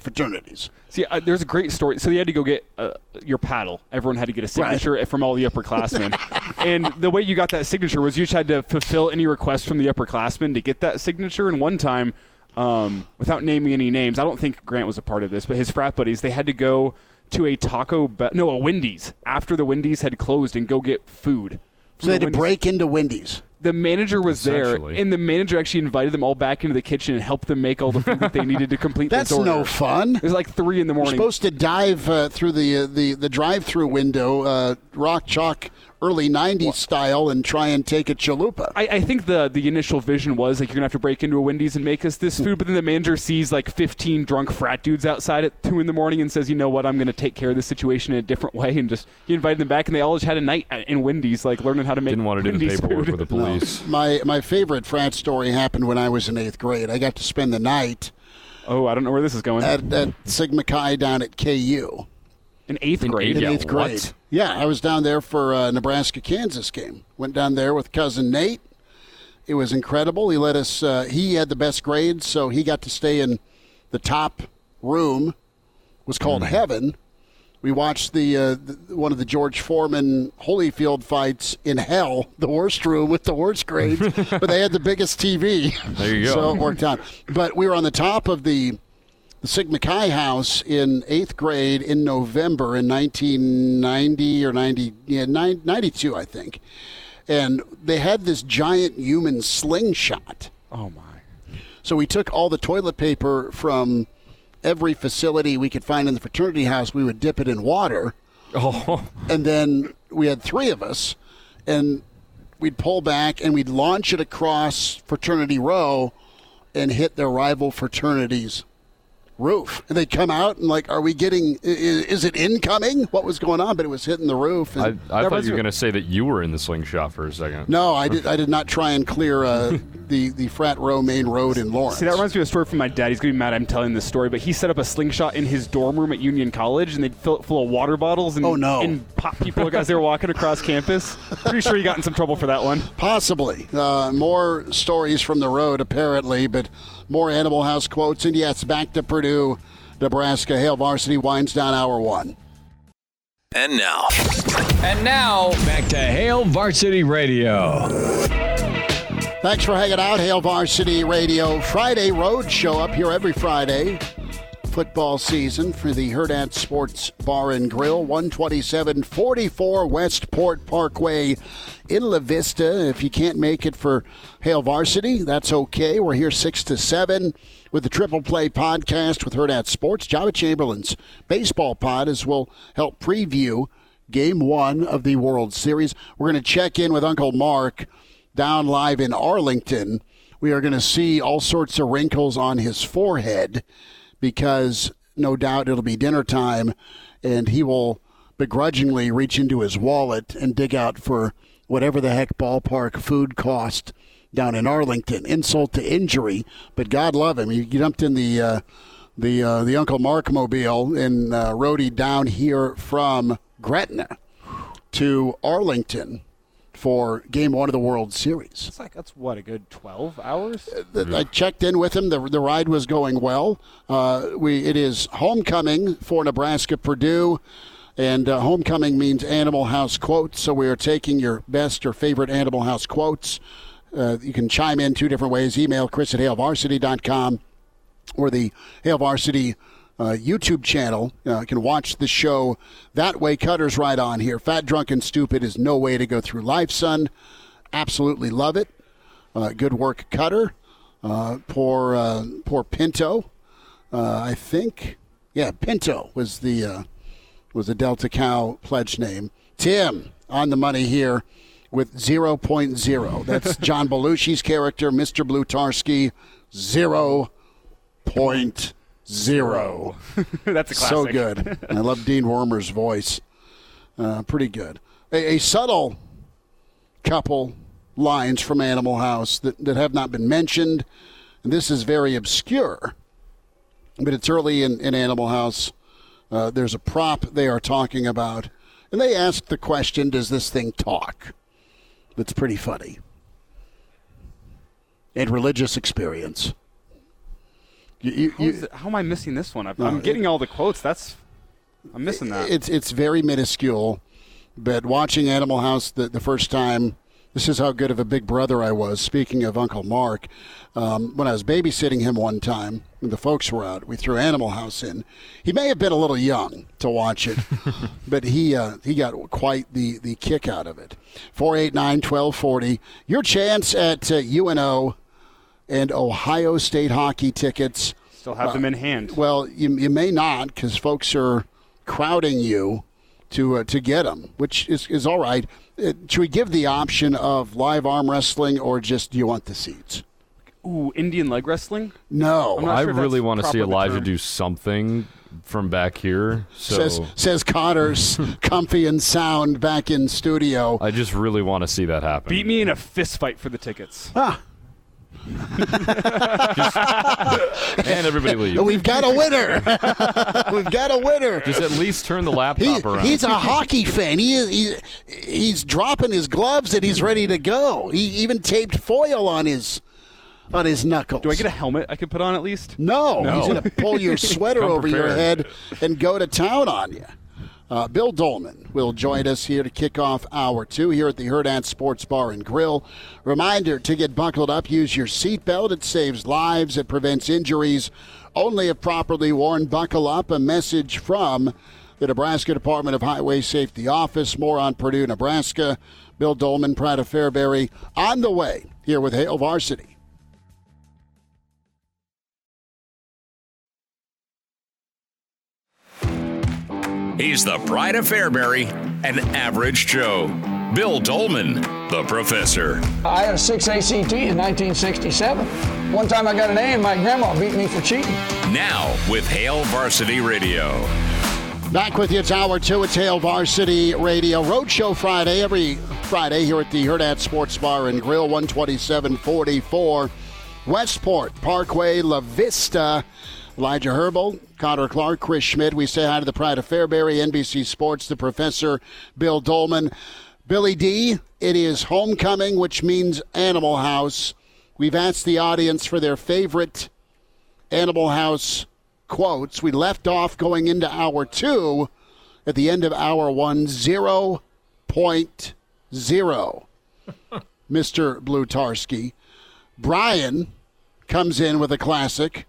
Speaker 1: fraternities.
Speaker 2: See, uh, there's a great story. So you had to go get uh, your paddle. Everyone had to get a signature from all the upperclassmen. <laughs> and the way you got that signature was you just had to fulfill any request from the upperclassmen to get that signature. And one time, um, without naming any names, I don't think Grant was a part of this, but his frat buddies, they had to go to a Taco Bell, no, a Wendy's after the Wendy's had closed and go get food.
Speaker 1: So they had to
Speaker 2: Wendy's.
Speaker 1: break into Wendy's.
Speaker 2: The manager was there, and the manager actually invited them all back into the kitchen and helped them make all the food that they needed to complete
Speaker 1: That's
Speaker 2: order.
Speaker 1: no fun.
Speaker 2: It was like three in the morning.
Speaker 1: You're
Speaker 2: morning.
Speaker 1: supposed to dive uh, through the uh, the the drive-through window, uh, rock chalk, early '90s style, and try and take a chalupa.
Speaker 2: I, I think the the initial vision was like you're gonna have to break into a Wendy's and make us this hmm. food, but then the manager sees like 15 drunk frat dudes outside at two in the morning and says, you know what, I'm gonna take care of this situation in a different way, and just he invited them back, and they all just had a night at- in Wendy's, like learning how to make.
Speaker 3: Didn't want to do the paperwork
Speaker 2: food.
Speaker 3: with the police.
Speaker 1: My my favorite frat story happened when I was in eighth grade. I got to spend the night
Speaker 2: Oh, I don't know where this is going.
Speaker 1: at, at Sigma Chi down at KU.
Speaker 2: In eighth grade.
Speaker 1: in
Speaker 3: Yeah,
Speaker 1: eighth grade.
Speaker 3: what?
Speaker 1: Yeah, I was down there for a Nebraska Kansas game. Went down there with cousin Nate. It was incredible. He let us. Uh, he had the best grades, so he got to stay in the top room. It Was called Heaven. We watched the, uh, the one of the George Foreman Holyfield fights in hell, <laughs> the worst room with the worst grades, <laughs> but they had the biggest TV.
Speaker 3: There you go.
Speaker 1: So it worked out. But we were on the top of the the Sigma Chi house in eighth grade in November in 1990 or 90, yeah, 92, I think. And they had this giant human slingshot.
Speaker 2: Oh my.
Speaker 1: So we took all the toilet paper from every facility we could find in the fraternity house. We would dip it in water.
Speaker 3: Oh, <laughs>
Speaker 1: And then we had three of us. And we'd pull back and we'd launch it across fraternity row and hit their rival fraternities roof and they'd come out and like are we getting i- i- is it incoming what was going on but it was hitting the roof and
Speaker 3: I, I thought you were going to say that you were in the slingshot for a second.
Speaker 1: no i did i did not try and clear uh, <laughs> the the frat row main road in lawrence
Speaker 2: See, that reminds me of a story from my dad. He's gonna be mad I'm telling this story, but he set up a slingshot in his dorm room at Union College, and they'd fill it full of water bottles and
Speaker 1: Oh, no.
Speaker 2: and pop people as they were walking across campus. Pretty sure he got in some trouble for that one.
Speaker 1: possibly uh, more stories from the road apparently but more animal house quotes. And yes back to purdue nebraska. Hail varsity winds down hour one.
Speaker 4: And now,
Speaker 5: And now, back to Hail Varsity Radio.
Speaker 1: Thanks for hanging out, Hail Varsity Radio. Friday Road Show up here every Friday. Football season for the Hurrdat Sports Bar and Grill, 12744 Westport Parkway in La Vista. If you can't make it for Hail Varsity, that's okay. We're here 6 to 7 with the Triple Play podcast with Hurrdat Sports. Joba Chamberlain's baseball pod as we'll help preview game one of the World Series. We're going to check in with Uncle Mark down live in Arlington. We are going to see all sorts of wrinkles on his forehead because no doubt it'll be dinner time and he will begrudgingly reach into his wallet and dig out for whatever the heck ballpark food cost down in Arlington. Insult to injury, but God love him. He jumped in the uh, the uh, the Uncle Mark mobile and uh, rode down here from Gretna to Arlington for Game One of the World Series.
Speaker 2: It's like that's what a good 12 hours.
Speaker 1: Th- I checked in with him. The, the ride was going well. Uh, we it is homecoming for Nebraska Purdue. And uh, homecoming means Animal House quotes, so we are taking your best or favorite Animal House quotes. Uh, you can chime in two different ways. Email chris at hailvarsity.com or the Hail Varsity uh, YouTube channel. Uh, you can watch the show that way. Cutter's right on here. Fat, Drunk, and Stupid is no way to go through life, son. Absolutely love it. Uh, good work, Cutter. Uh, poor, uh, poor Pinto. Uh, I think, yeah, Pinto was the uh, was the Delta Cow pledge name. Tim on the money here with 0.0. That's <laughs> John Belushi's character, Mr. Blutarski, 0.0. <laughs>
Speaker 2: That's a classic.
Speaker 1: So good. <laughs> I love Dean Wormer's voice. Uh, pretty good. A, a subtle couple lines from Animal House that, that have not been mentioned. And this is very obscure, but it's early in, in Animal House. Uh, there's a prop they are talking about, and they ask the question Does this thing talk? That's pretty funny. And religious experience. You, you,
Speaker 2: How, it- how am I missing this one? I'm, I'm getting all the quotes. That's I'm missing that.
Speaker 1: It's it's very minuscule, but watching Animal House the, the first time, this is how good of a big brother I was. Speaking of Uncle Mark, um, when I was babysitting him one time, when the folks were out, we threw Animal House in. He may have been a little young to watch it, <laughs> but he uh, he got quite the, the kick out of it. 489 1240. Your chance at uh, UNO and Ohio State hockey tickets.
Speaker 2: Still have them in hand.
Speaker 1: Well, you, you may not because folks are crowding you to uh, to get them, which is, is all right. Uh, should we give the option of live arm wrestling or just do you want the seats?
Speaker 2: Ooh, Indian leg wrestling.
Speaker 1: No,
Speaker 2: I'm
Speaker 3: I
Speaker 2: sure
Speaker 3: really want to see Elijah
Speaker 2: term.
Speaker 3: do something from back here. So
Speaker 1: says says Connor's <laughs> comfy and sound back in studio.
Speaker 3: I just really want to see that happen.
Speaker 2: Beat me in a fist fight for the tickets.
Speaker 1: Ah,
Speaker 3: and everybody leave.
Speaker 1: we've got a winner. <laughs> we've got a winner.
Speaker 3: Just at least turn the laptop
Speaker 1: He,
Speaker 3: around.
Speaker 1: he's a hockey fan. He is he, he's dropping his gloves and he's hmm. ready to go. He even taped foil on his on his knuckles.
Speaker 2: Do I get a helmet I could put on at least?
Speaker 1: No,
Speaker 3: No.
Speaker 1: he's going to pull your <laughs> sweater
Speaker 3: Come
Speaker 1: over your
Speaker 3: prepared.
Speaker 1: head and go to town on you. Uh, Bill Doleman will join us here to kick off hour two here at the Hurrdat Sports Bar and Grill. Reminder to get buckled up, use your seatbelt. It saves lives, it prevents injuries. Only if properly worn, buckle up. A message from the Nebraska Department of Highway Safety Office. More on Purdue, Nebraska. Bill Doleman, of Fairbury, on the way here with Hail Varsity.
Speaker 7: He's the pride of Fairbury, an average Joe. Bill Doleman, the professor.
Speaker 10: I had a 6 ACT in 1967. One time I got an A and my grandma beat me for cheating.
Speaker 7: Now with Hail Varsity Radio.
Speaker 1: Back with you, it's hour two. It's Hail Varsity Radio Roadshow Friday, every Friday here at the Hurrdat Sports Bar and Grill, 12744 Westport Parkway, La Vista. Elijah Herbel, Connor Clark, Chris Schmidt. We say hi to the pride of Fairbury, NBC Sports, the professor, Bill Doleman. Billy D, it is homecoming, which means Animal House. We've asked the audience for their favorite Animal House quotes. We left off going into hour two at the end of hour one, 0.0. <laughs> Mr. Blutarski. Brian comes in with a classic.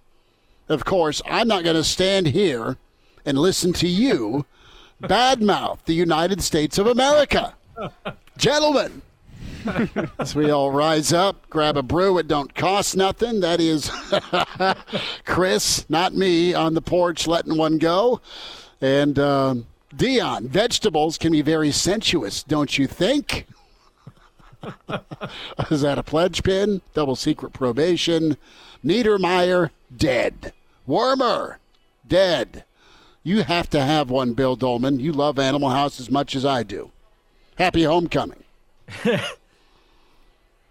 Speaker 1: Of course, I'm not going to stand here and listen to you badmouth the United States of America. Gentlemen, as we all rise up, grab a brew, it don't cost nothing. That is <laughs> Chris, not me, on the porch letting one go. And um, Dion, vegetables can be very sensuous, don't you think? <laughs> is that a pledge pin? Double secret probation. Niedermeyer, dead. Wormer, dead. You have to have one, Bill Doleman. You love Animal House as much as I do. Happy homecoming. <laughs>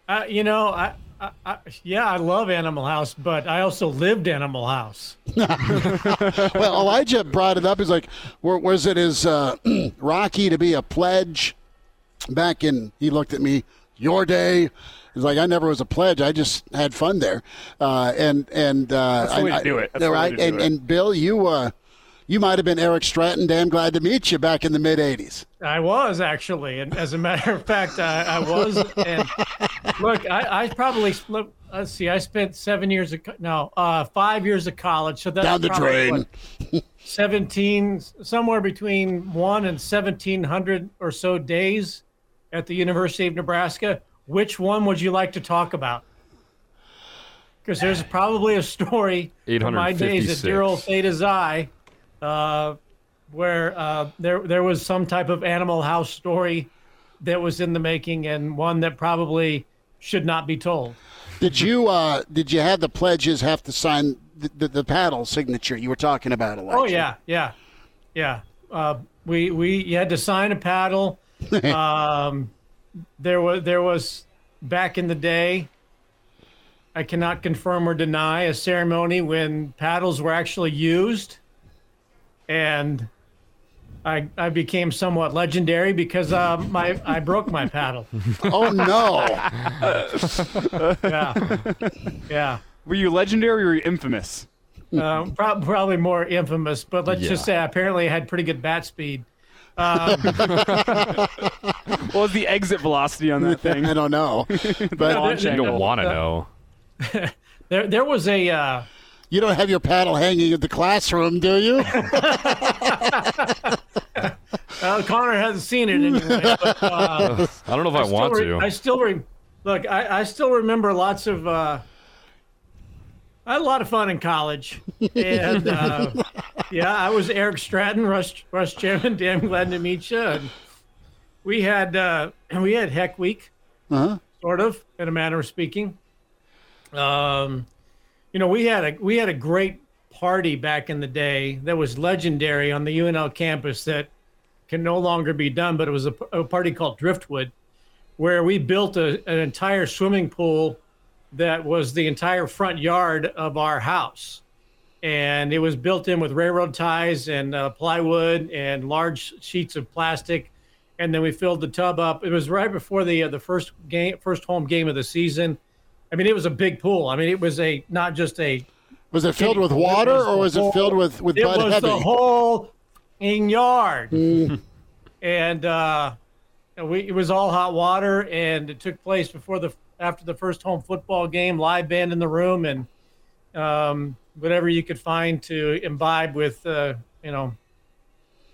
Speaker 11: Uh, you know, I, I, I, yeah, I love Animal House, but I also lived Animal House. <laughs> <laughs>
Speaker 1: well, Elijah brought it up. He's like, "Where- was it his uh, <clears throat> Rocky to be a pledge back in? He looked at me, your day. He's like, I never was a pledge. I just had fun there. Uh, and and uh,
Speaker 2: That's the way
Speaker 1: I-
Speaker 2: to do it. That's
Speaker 1: I-
Speaker 2: the way
Speaker 1: right.
Speaker 2: to do
Speaker 1: and
Speaker 2: it.
Speaker 1: and Bill, you uh, You might have been Eric Stratton. Damn glad to meet you back in the mid '80s.
Speaker 11: I was actually, and as a matter of fact, I, I was. And look, I, I probably split. Let's see, I spent seven years of no, uh, five years of college. So that's
Speaker 1: Down the drain.
Speaker 11: what, Seventeen, somewhere between one and seventeen hundred or so days at the University of Nebraska. Which one would you like to talk about? Because there's <sighs> probably a story in my days at dear old Theta Xi, uh, where uh, there there was some type of Animal House story that was in the making, and one that probably should not be told.
Speaker 1: Did you uh, did you have the pledges have to sign the, the, the paddle signature you were talking about, Elijah?
Speaker 11: Oh yeah, yeah, yeah. Uh, we we you had to sign a paddle. <laughs> um, there was there was back in the day. I cannot confirm or deny a ceremony when paddles were actually used, and I I became somewhat legendary because uh, my I broke my paddle. <laughs>
Speaker 1: Oh no! <laughs>
Speaker 11: yeah, yeah.
Speaker 2: Were you legendary or infamous?
Speaker 11: Uh, prob- probably more infamous, but let's just say apparently I apparently had pretty good bat speed. Um, <laughs>
Speaker 2: What was the exit velocity on that thing?
Speaker 1: I don't know, <laughs> but
Speaker 3: You don't want to know. <laughs>
Speaker 11: there there was a. Uh,
Speaker 1: you don't have your paddle hanging in the classroom, do you?
Speaker 11: Uh, Connor hasn't seen it anyway. But, uh,
Speaker 3: I don't know if I,
Speaker 11: still
Speaker 3: want
Speaker 11: re-
Speaker 3: to.
Speaker 11: I still re- look. I, I still remember lots of. Uh, I had a lot of fun in college, <laughs> and uh, yeah, I was Eric Stratton, Rush Rush Chairman. Damn glad to meet you. And we had uh, we had Heck Week,
Speaker 1: Uh-huh.
Speaker 11: sort of, in a manner of speaking. Um, you know, we had a we had a great party back in the day that was legendary on the UNL campus that can no longer be done. But it was a, a party called Driftwood, where we built a, an entire swimming pool that was the entire front yard of our house. And it was built in with railroad ties and uh, plywood and large sheets of plastic. And then we filled the tub up. It was right before the uh, the first game, first home game of the season. I mean, it was a big pool. I mean, it was a not just a.
Speaker 1: Was it filled with water or was it filled with with
Speaker 11: It
Speaker 1: Bud
Speaker 11: was
Speaker 1: Heavy?
Speaker 11: the whole in yard, and uh, we it was all hot water, and it took place before the after the first home football game. Live band in the room, and um, whatever you could find to imbibe with, uh, you know.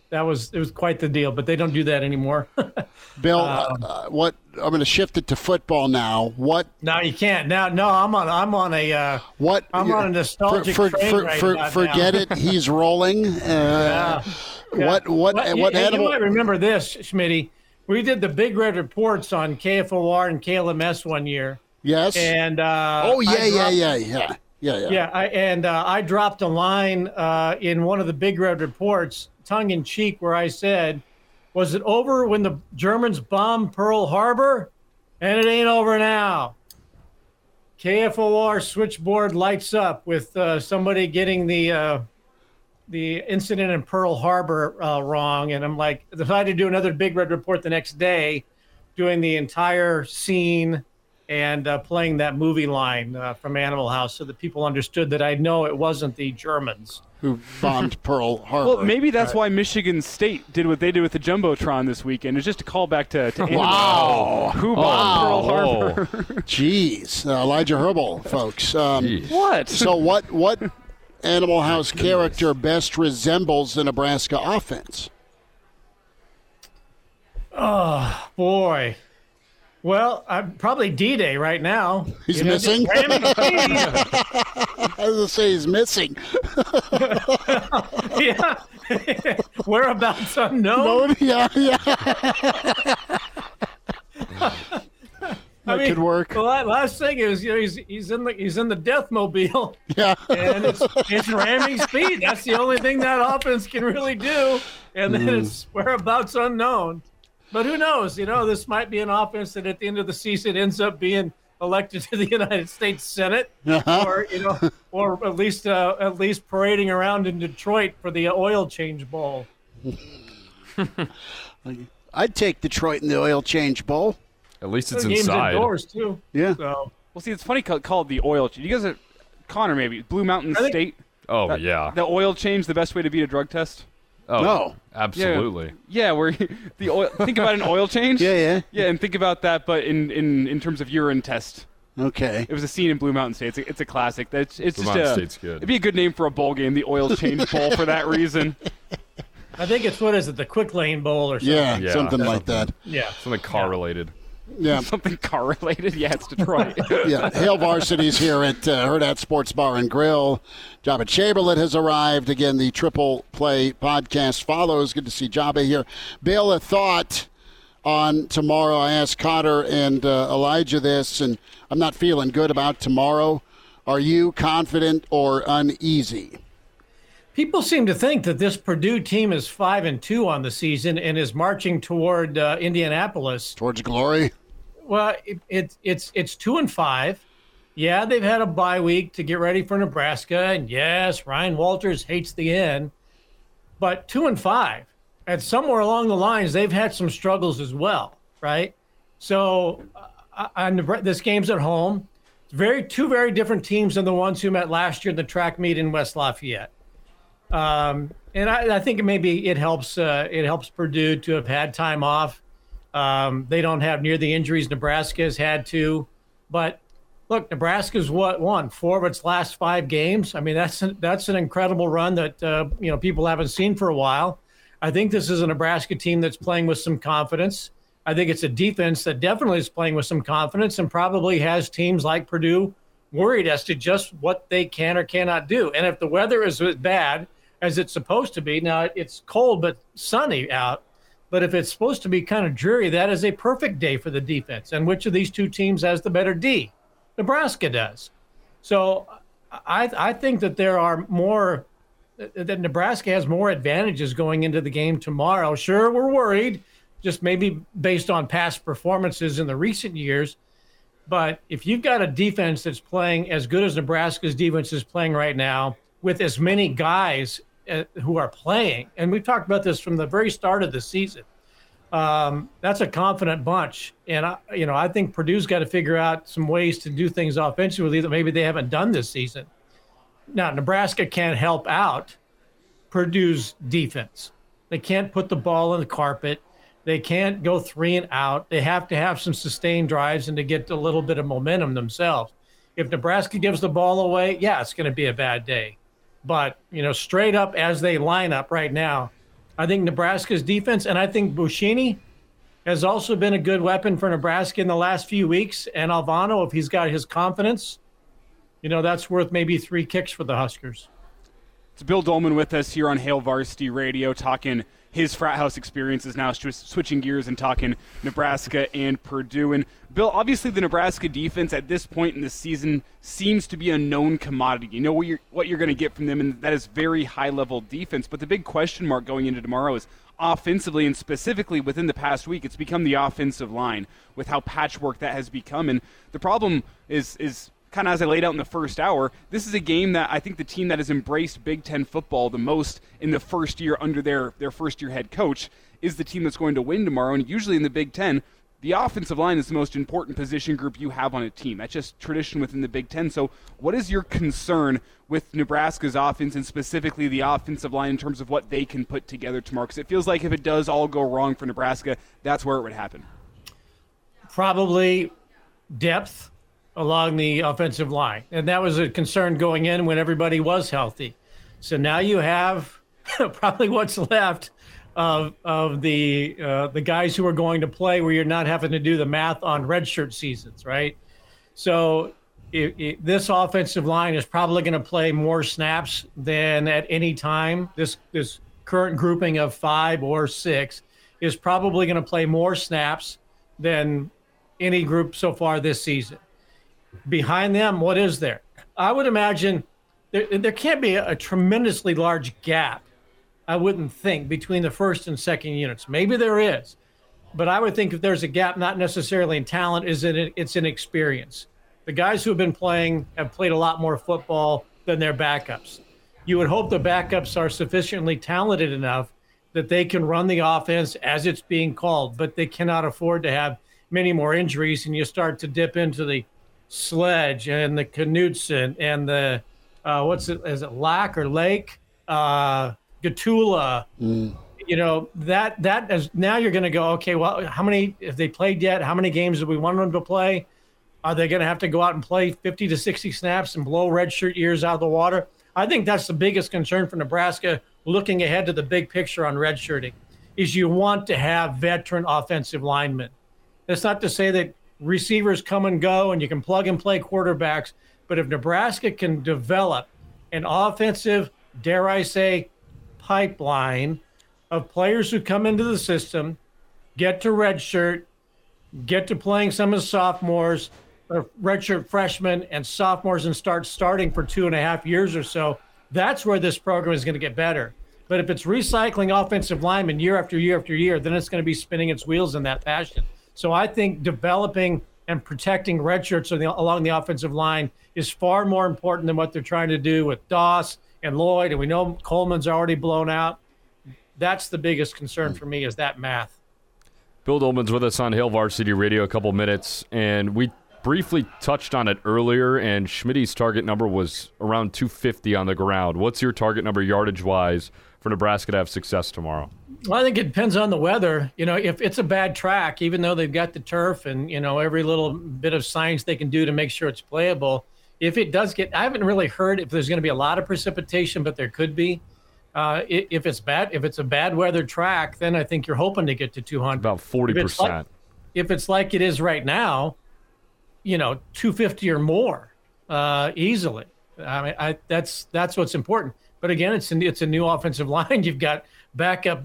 Speaker 11: That was it was quite the deal, but they don't do that anymore. <laughs>
Speaker 1: Bill, uh, uh, what I'm going to shift it to football now. What
Speaker 11: no, you can't. Now, no, I'm on. I'm on a. Uh,
Speaker 1: what
Speaker 11: I'm on a nostalgic
Speaker 1: for,
Speaker 11: train
Speaker 1: for,
Speaker 11: right
Speaker 1: for,
Speaker 11: about
Speaker 1: forget
Speaker 11: now.
Speaker 1: it. He's rolling. <laughs> Uh,
Speaker 11: Yeah.
Speaker 1: What what
Speaker 11: Well,
Speaker 1: what
Speaker 11: you,
Speaker 1: animal?
Speaker 11: You might remember this, Schmitty. We did the Big Red reports on KFOR and KLMS one year.
Speaker 1: Yes.
Speaker 11: And uh,
Speaker 1: oh yeah
Speaker 11: I
Speaker 1: yeah yeah yeah yeah yeah.
Speaker 11: yeah. I, and uh, I dropped a line uh, in one of the Big Red reports, tongue in cheek, where I said, "Was it over when the Germans bombed Pearl Harbor? And it ain't over now." KFOR switchboard lights up with uh, somebody getting the uh, the incident in Pearl Harbor uh, wrong, and I'm like, decided to do another Big Red report the next day, doing the entire scene and uh, playing that movie line uh, from Animal House, so that people understood that I know it wasn't the Germans.
Speaker 1: Who bombed <laughs> Pearl Harbor?
Speaker 2: Well, maybe that's why Michigan State did what they did with the jumbotron this weekend. It's just a callback to, to Animal
Speaker 1: Wow.
Speaker 2: Who bombed Pearl Harbor?
Speaker 1: Jeez, uh, Elijah Herbel, folks. Um,
Speaker 2: What?
Speaker 1: So what? What Animal House character best resembles the Nebraska offense?
Speaker 11: Oh boy. Well, I'm probably D-Day right now.
Speaker 1: He's
Speaker 11: You know,
Speaker 1: missing.
Speaker 11: just. <laughs>
Speaker 1: I was gonna say he's missing. <laughs>
Speaker 11: yeah. <laughs> Whereabouts unknown.
Speaker 1: No, yeah, yeah.
Speaker 11: I
Speaker 1: That could work.
Speaker 11: The la- last thing is, you know, he's he's in the he's in the death mobile. <laughs>
Speaker 1: Yeah.
Speaker 11: And it's it's ramming speed. That's the only thing that offense can really do. And then
Speaker 1: Mm.
Speaker 11: it's whereabouts unknown. But who knows? You know, this might be an offense that at the end of the season ends up being elected to the <laughs> United States Senate,
Speaker 1: Uh-huh.
Speaker 11: or you know, or at least uh, at least parading around in Detroit for the oil change bowl. <laughs>
Speaker 1: I'd take Detroit in the oil change bowl.
Speaker 3: At least it's inside.
Speaker 11: The game's indoors too.
Speaker 1: Yeah.
Speaker 11: So
Speaker 2: Well, see, it's funny called the oil. Change. You guys are Connor, maybe Blue Mountain
Speaker 11: think-
Speaker 2: State.
Speaker 3: Oh
Speaker 2: That-
Speaker 3: yeah.
Speaker 2: The oil change, the best way to beat a drug test?
Speaker 3: Oh,
Speaker 1: No.
Speaker 3: absolutely.
Speaker 2: Yeah, where <laughs> the oil. think about an oil <laughs> change.
Speaker 1: Yeah, yeah.
Speaker 2: Yeah, and think about that, but in in in terms of urine test.
Speaker 1: Okay.
Speaker 2: It was a scene in Blue Mountain State. It's a, it's a classic. That's it's
Speaker 3: Blue
Speaker 2: just
Speaker 3: Mountain
Speaker 2: a,
Speaker 3: State's good.
Speaker 2: It'd be a good name for a bowl game, the Oil <laughs> Change Bowl, for that reason.
Speaker 11: I think it's what is it, the Quick Lane Bowl or something?
Speaker 1: Yeah,
Speaker 3: Yeah.
Speaker 1: something like that.
Speaker 11: Yeah.
Speaker 3: Something car related.
Speaker 1: Yeah. <laughs>
Speaker 2: Something car related. Yeah, it's Detroit. <laughs>
Speaker 1: yeah, Hail Varsity's here at uh, Hurrdat Sports Bar and Grill. Joba Chamberlain has arrived. Again, the Triple Play podcast follows. Good to see Joba here. Bill, a thought on tomorrow. I asked Cotter and uh, Elijah this, and I'm not feeling good about tomorrow. Are you confident or uneasy?
Speaker 11: People seem to think that this Purdue team is five and two on the season and is marching toward uh, Indianapolis.
Speaker 1: Towards glory?
Speaker 11: Well, it, it, it's it's two and five. Yeah, they've had a bye week to get ready for Nebraska, and yes, Ryan Walters hates the end, but two and five. And somewhere along the lines, they've had some struggles as well, right? So, uh, on the, this game's at home. It's very two very different teams than the ones who met last year in the track meet in West Lafayette. Um, and I, I think maybe it helps. Uh, it helps Purdue to have had time off. Um, they don't have near the injuries Nebraska has had to. But look, Nebraska's what won four of its last five games. I mean, that's an, that's an incredible run that uh, you know people haven't seen for a while. I think this is a Nebraska team that's playing with some confidence. I think it's a defense that definitely is playing with some confidence and probably has teams like Purdue worried as to just what they can or cannot do. And if the weather is bad as it's supposed to be, now it's cold but sunny out. But if it's supposed to be kind of dreary, that is a perfect day for the defense. And which of these two teams has the better D? Nebraska does. So I, I think that there are more, that Nebraska has more advantages going into the game tomorrow. Sure, we're worried, just maybe based on past performances in the recent years. But if you've got a defense that's playing as good as Nebraska's defense is playing right now, with as many guys uh, who are playing, and we've talked about this from the very start of the season, um, that's a confident bunch. And I, you know, I think Purdue's got to figure out some ways to do things offensively that maybe they haven't done this season. Now, Nebraska can't help out Purdue's defense. They can't put the ball on the carpet. They can't go three and out. They have to have some sustained drives and to get a little bit of momentum themselves. If Nebraska gives the ball away, yeah, it's going to be a bad day. But, you know, straight up as they line up right now, I think Nebraska's defense, and I think Buschini has also been a good weapon for Nebraska in the last few weeks. And Alvano, if he's got his confidence, you know, that's worth maybe three kicks for the Huskers.
Speaker 2: It's Bill Doleman with us here on Hail Varsity Radio talking his frat house experiences now, switching gears and talking Nebraska <laughs> and Purdue. And Bill, obviously the Nebraska defense at this point in the season seems to be a known commodity. You know what you're, what you're going to get from them, and that is very high level defense. But the big question mark going into tomorrow is offensively and specifically within the past week, it's become the offensive line with how patchwork that has become. And the problem is is kind of as I laid out in the first hour, this is a game that I think the team that has embraced Big Ten football the most in the first year under their, their first year head coach is the team that's going to win tomorrow. And usually in the Big Ten, the offensive line is the most important position group you have on a team. That's just tradition within the Big Ten. So, what is your concern with Nebraska's offense and specifically the offensive line in terms of what they can put together tomorrow? Because it feels like if it does all go wrong for Nebraska, that's where it would happen.
Speaker 11: Probably depth along the offensive line. And that was a concern going in when everybody was healthy. So now you have <laughs> probably what's left of, of the uh, the guys who are going to play where you're not having to do the math on redshirt seasons, right? So it, it, this offensive line is probably going to play more snaps than at any time. This this current grouping of five or six is probably going to play more snaps than any group so far this season behind them, what is there? I would imagine there, there can't be a, a, tremendously large gap, I wouldn't think, between the first and second units. Maybe there is, but I would think if there's a gap, not necessarily in talent, is in it's in experience. The guys who have been playing have played a lot more football than their backups. You would hope the backups are sufficiently talented enough that they can run the offense as it's being called, but they cannot afford to have many more injuries, and you start to dip into the Sledge and the Knutson and the uh, what's it? Is it Lack or Lake? Uh, Gottula. You know that that is now you're going to go. Okay, well, how many if they played yet? How many games do we want them to play? Are they going to have to go out and play 50 to 60 snaps and blow redshirt years out of the water? I think that's the biggest concern for Nebraska looking ahead to the big picture on redshirting is you want to have veteran offensive linemen. That's not to say that receivers come and go and you can plug and play quarterbacks, but if Nebraska can develop an offensive, dare I say, pipeline of players who come into the system, get to redshirt, get to playing some of the sophomores, or redshirt freshmen and sophomores, and start starting for two and a half years or so. That's where this program is going to get better. But if it's recycling offensive linemen year after year after year, then it's going to be spinning its wheels in that fashion. So I think developing and protecting red redshirts along the offensive line is far more important than what they're trying to do with Doss and Lloyd. And we know Coleman's already blown out. That's the biggest concern for me is that math.
Speaker 3: Bill Doleman's with us on Hail Varsity Radio a couple minutes, and we briefly touched on it earlier, and Schmidt's target number was around 250 on the ground. What's your target number yardage wise for Nebraska to have success tomorrow?
Speaker 11: Well, I think it depends on the weather. You know, if it's a bad track, even though they've got the turf and, you know, every little bit of science they can do to make sure it's playable, if it does get, I haven't really heard if there's going to be a lot of precipitation, but there could be. Uh, if it's bad, if it's a bad weather track, then I think you're hoping to get to 200.
Speaker 3: About 40%.
Speaker 11: If it's like, if it's like it is right now, you know 250 or more uh, easily. I mean, I, that's that's what's important. But again, it's a, it's a new offensive <laughs> line. You've got backup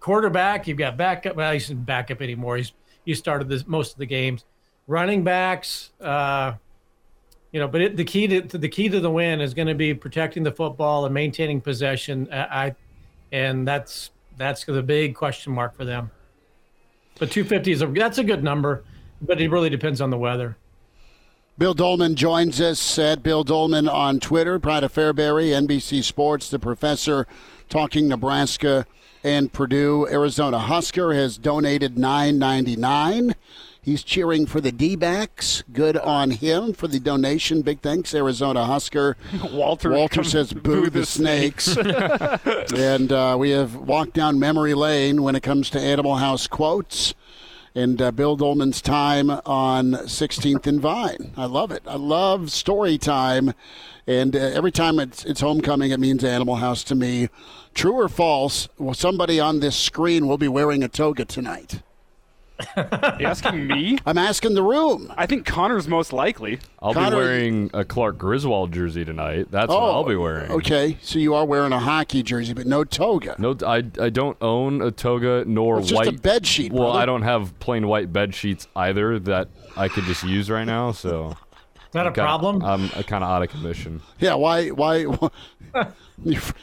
Speaker 11: quarterback. You've got backup. Well, he's not backup anymore. He's he started this most of the games. Running backs. Uh, you know, but it, the key to, the key to the win is going to be protecting the football and maintaining possession. I, and that's that's the big question mark for them. But 250 is a that's a good number, but it really depends on the weather.
Speaker 1: Bill Doleman joins us at Bill Doleman on Twitter. Pride of Fairbury, NBC Sports, the professor talking Nebraska and Purdue. Arizona Husker has donated nine ninety nine. He's cheering for the D backs. Good on him for the donation. Big thanks, Arizona Husker. <laughs>
Speaker 2: Walter
Speaker 1: Walter says, "Boo, boo the, the, snakes." snakes. <laughs> and uh, we have walked down memory lane when it comes to Animal House quotes and uh, Bill Doleman's time on 16th and Vine. I love it. I love story time. And uh, every time it's, it's homecoming, it means Animal House to me. True or false? Well, somebody on this screen will be wearing a toga tonight.
Speaker 2: You asking me? <laughs>
Speaker 1: I'm asking the room.
Speaker 2: I think Connor's most likely.
Speaker 3: I'll Connor, be wearing a Clark Griswold jersey tonight. That's oh, what I'll be wearing.
Speaker 1: Okay, so you are wearing a hockey jersey, but no toga.
Speaker 3: No, I, I don't own a toga nor
Speaker 1: it's
Speaker 3: white.
Speaker 1: Just a bed sheet.
Speaker 3: Well,
Speaker 1: brother.
Speaker 3: I don't have plain white bed sheets either that I could just use right now. So
Speaker 11: is that a kinda, problem?
Speaker 3: I'm kind of out of commission.
Speaker 1: Yeah, why? Why? <laughs>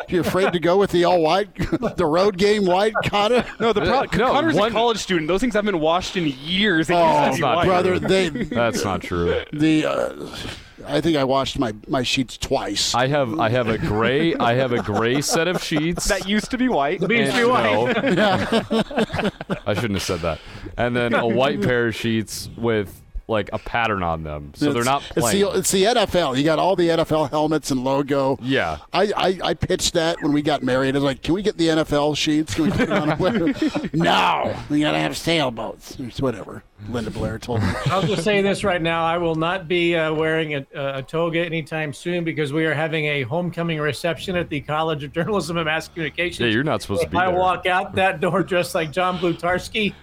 Speaker 1: You're afraid to go with the all white, <laughs> the road game white, Connor?
Speaker 2: No, the pro- no, Connor's one, a college student. Those things haven't been washed in years.
Speaker 1: oh, that's not brother, they,
Speaker 3: that's not true.
Speaker 1: The uh, I think I washed my, my sheets twice.
Speaker 3: I have I have a gray I have a gray set of sheets
Speaker 2: that used to be white.
Speaker 11: That used to be white.
Speaker 3: No, <laughs> I shouldn't have said that. And then a white pair of sheets with like a pattern on them, so it's, they're not plain.
Speaker 1: It's the, it's the, NFL. You got all the NFL helmets and logo.
Speaker 3: Yeah,
Speaker 1: I, I, I pitched that when we got married. I was like, "Can we get the NFL sheets? Can we put it on?" A <laughs> player? No, we gotta have sailboats. It's whatever. Linda Blair told me.
Speaker 11: I'll just say this right now: I will not be uh, wearing a, a, toga anytime soon because we are having a homecoming reception at the College of Journalism and Mass Communication.
Speaker 3: Yeah, you're not supposed
Speaker 11: if
Speaker 3: to be. I
Speaker 11: there. walk out that door dressed like John Blutarski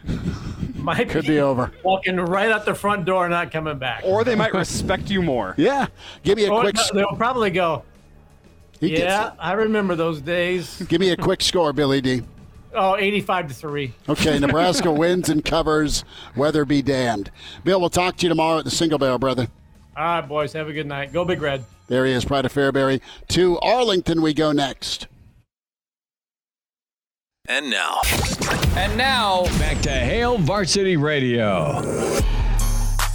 Speaker 11: might
Speaker 1: could be, be over.
Speaker 11: Walking right out the front door, not coming back.
Speaker 2: Or they might respect you more. <laughs>
Speaker 1: Yeah, give me a
Speaker 11: or
Speaker 1: quick.
Speaker 11: They'll probably go. He yeah, I remember those days. <laughs>
Speaker 1: Give me a quick score, Billy D.
Speaker 11: Oh, 85 to 3.
Speaker 1: Okay, <laughs> Nebraska wins and covers. Weather be damned. Bill, we'll talk to you tomorrow at the Single Barrel, brother.
Speaker 11: All right, boys. Have a good night. Go Big Red.
Speaker 1: There he is, Pride of Fairbury. To Arlington, we go next.
Speaker 4: And now.
Speaker 5: And now, back to Hail Varsity Radio.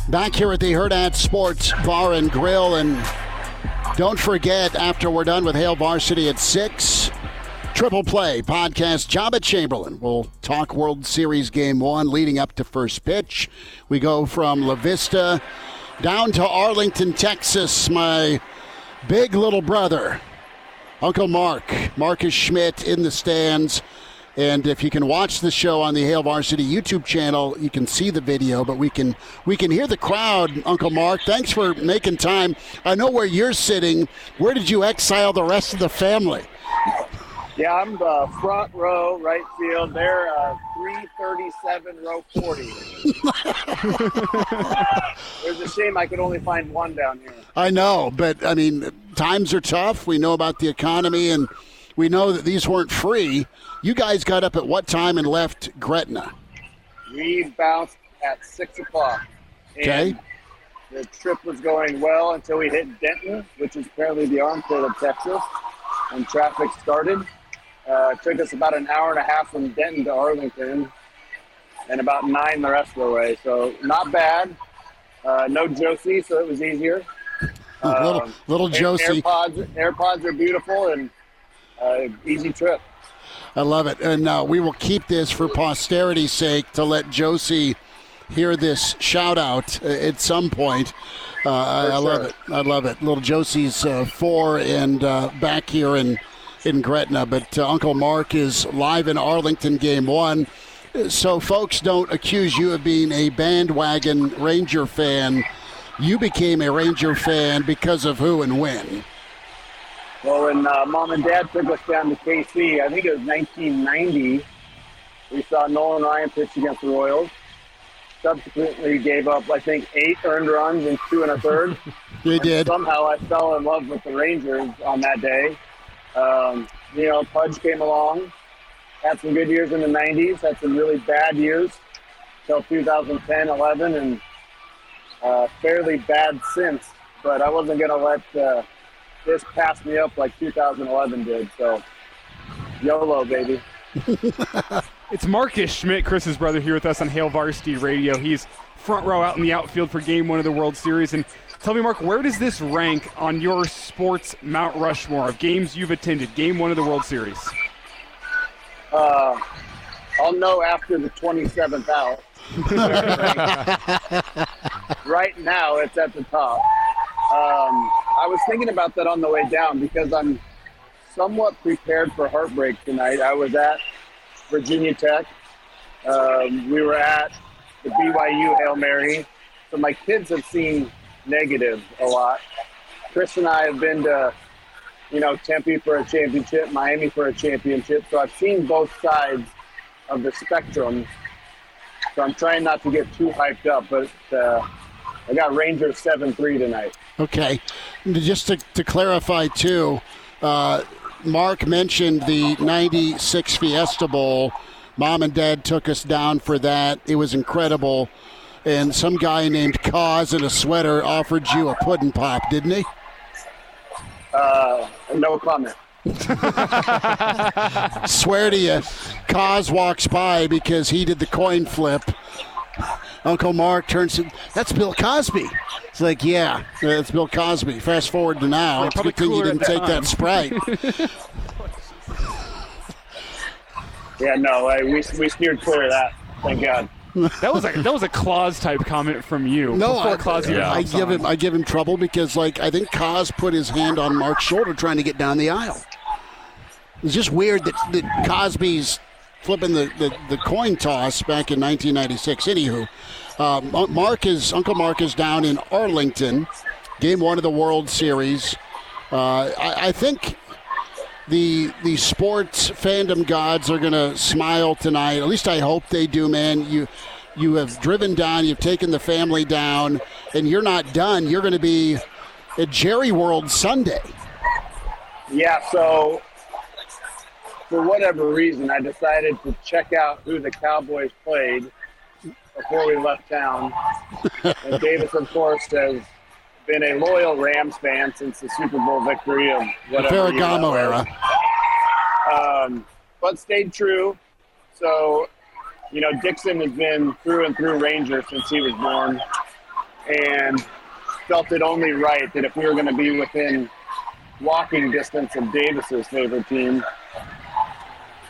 Speaker 1: Back here at the Hurrdat Sports Bar and Grill. And don't forget, after we're done with Hail Varsity at 6, Triple Play podcast. Joba Chamberlain We'll talk World Series Game 1 leading up to first pitch. We go from La Vista down to Arlington, Texas. My big little brother, Uncle Mark, Marcus Schmidt in the stands. And if you can watch the show on the Hail Varsity YouTube channel, you can see the video, but we can we can hear the crowd. Uncle Mark, thanks for making time. I know where you're sitting. Where did you exile the rest of the family?
Speaker 12: Yeah, I'm the front row, right field. They're uh, 337, row 40. <laughs> It was a shame I could only find one down here.
Speaker 1: I know, but I mean, times are tough. We know about the economy, and we know that these weren't free. You guys got up at what time and left Gretna?
Speaker 12: We bounced at 6 o'clock.
Speaker 1: Okay.
Speaker 12: The trip was going well until we hit Denton, which is apparently the armpit of Texas, and traffic started. Uh, it took us about an hour and a half from Denton to Arlington, and about nine the rest of the way. So not bad. Uh, no Josie, so it was easier.
Speaker 1: little
Speaker 12: Um,
Speaker 1: little Josie.
Speaker 12: AirPods, AirPods are beautiful and uh, easy trip.
Speaker 1: I love it, and uh, we will keep this for posterity's sake to let Josie hear this shout out uh, at some point. Uh, I, I love
Speaker 12: sure.
Speaker 1: it. I love it. Little Josie's uh, four and uh, back here in in Gretna, but uh, Uncle Mark is live in Arlington, game one. So folks don't accuse you of being a bandwagon Ranger fan. You became a Ranger fan because of who and when.
Speaker 12: Well, when uh, mom and dad took us down to KC, I think it was 1990, we saw Nolan Ryan pitch against the Royals. Subsequently, gave up, I think, eight earned runs in two and a third. <laughs>
Speaker 1: They
Speaker 12: And
Speaker 1: did.
Speaker 12: Somehow I fell in love with the Rangers on that day. Um, you know, Pudge came along, had some good years in the 90s, had some really bad years till 2010, 11, and uh, fairly bad since. But I wasn't going to let uh, this pass me up like 2011 did. So, YOLO, baby. <laughs>
Speaker 2: It's Marcus Schmidt, Chris's brother, here with us on Hail Varsity Radio. He's front row out in the outfield for Game One of the World Series. And tell me, Mark, where does this rank on your sports Mount Rushmore of games you've attended? Game One of the World Series.
Speaker 12: Uh, I'll know after the 27th out. <laughs> right now, it's at the top. Um, I was thinking about that on the way down because I'm somewhat prepared for heartbreak tonight. I was at Virginia Tech. Um, we were at the BYU Hail Mary. So my kids have seen negative a lot. Chris and I have been to, you know, Tempe for a championship, Miami for a championship. So I've seen both sides of the spectrum. So I'm trying not to get too hyped up, but uh, I got Rangers 7 3 tonight.
Speaker 1: Okay. Just to, to clarify, too, uh, Mark mentioned the 96 Fiesta Bowl. Mom and Dad took us down for that. It was incredible. And some guy named Cos in a sweater offered you a pudding pop, didn't he?
Speaker 12: Uh, no comment. <laughs>
Speaker 1: Swear to you, Cos walks by because he did the coin flip. Uncle Mark turns to, that's Bill Cosby. It's like, yeah, that's Bill Cosby. Fast forward to now.
Speaker 2: Yeah,
Speaker 1: It's a good thing you didn't
Speaker 2: the
Speaker 1: take that. Sprite. <laughs>
Speaker 12: Yeah, no, I, we, we steered clear of that. Thank God.
Speaker 2: That was a that was a Claus type comment from you.
Speaker 1: No, I,
Speaker 2: Claus even
Speaker 1: I give him I give him trouble because like I think Cos put his hand on Mark's shoulder trying to get down the aisle. It's just weird that, that Cosby's flipping the, the, the coin toss back in 1996. Anywho, uh, Mark is Uncle Mark is down in Arlington, game one of the World Series. Uh, I, I think the the sports fandom gods are going to smile tonight. At least I hope they do, man. You you have driven down, you've taken the family down, and you're not done. You're going to be at Jerry World Sunday.
Speaker 12: Yeah, so for whatever reason, I decided to check out who the Cowboys played before we left town. and Davis, of course, has been a loyal Rams fan since the Super Bowl victory of
Speaker 1: The
Speaker 12: whatever. that
Speaker 1: Ferragamo era.
Speaker 12: Um, but stayed true. So, you know, Dixon has been through and through Ranger since he was born, and felt it only right that if we were going to be within walking distance of Davis's favorite team,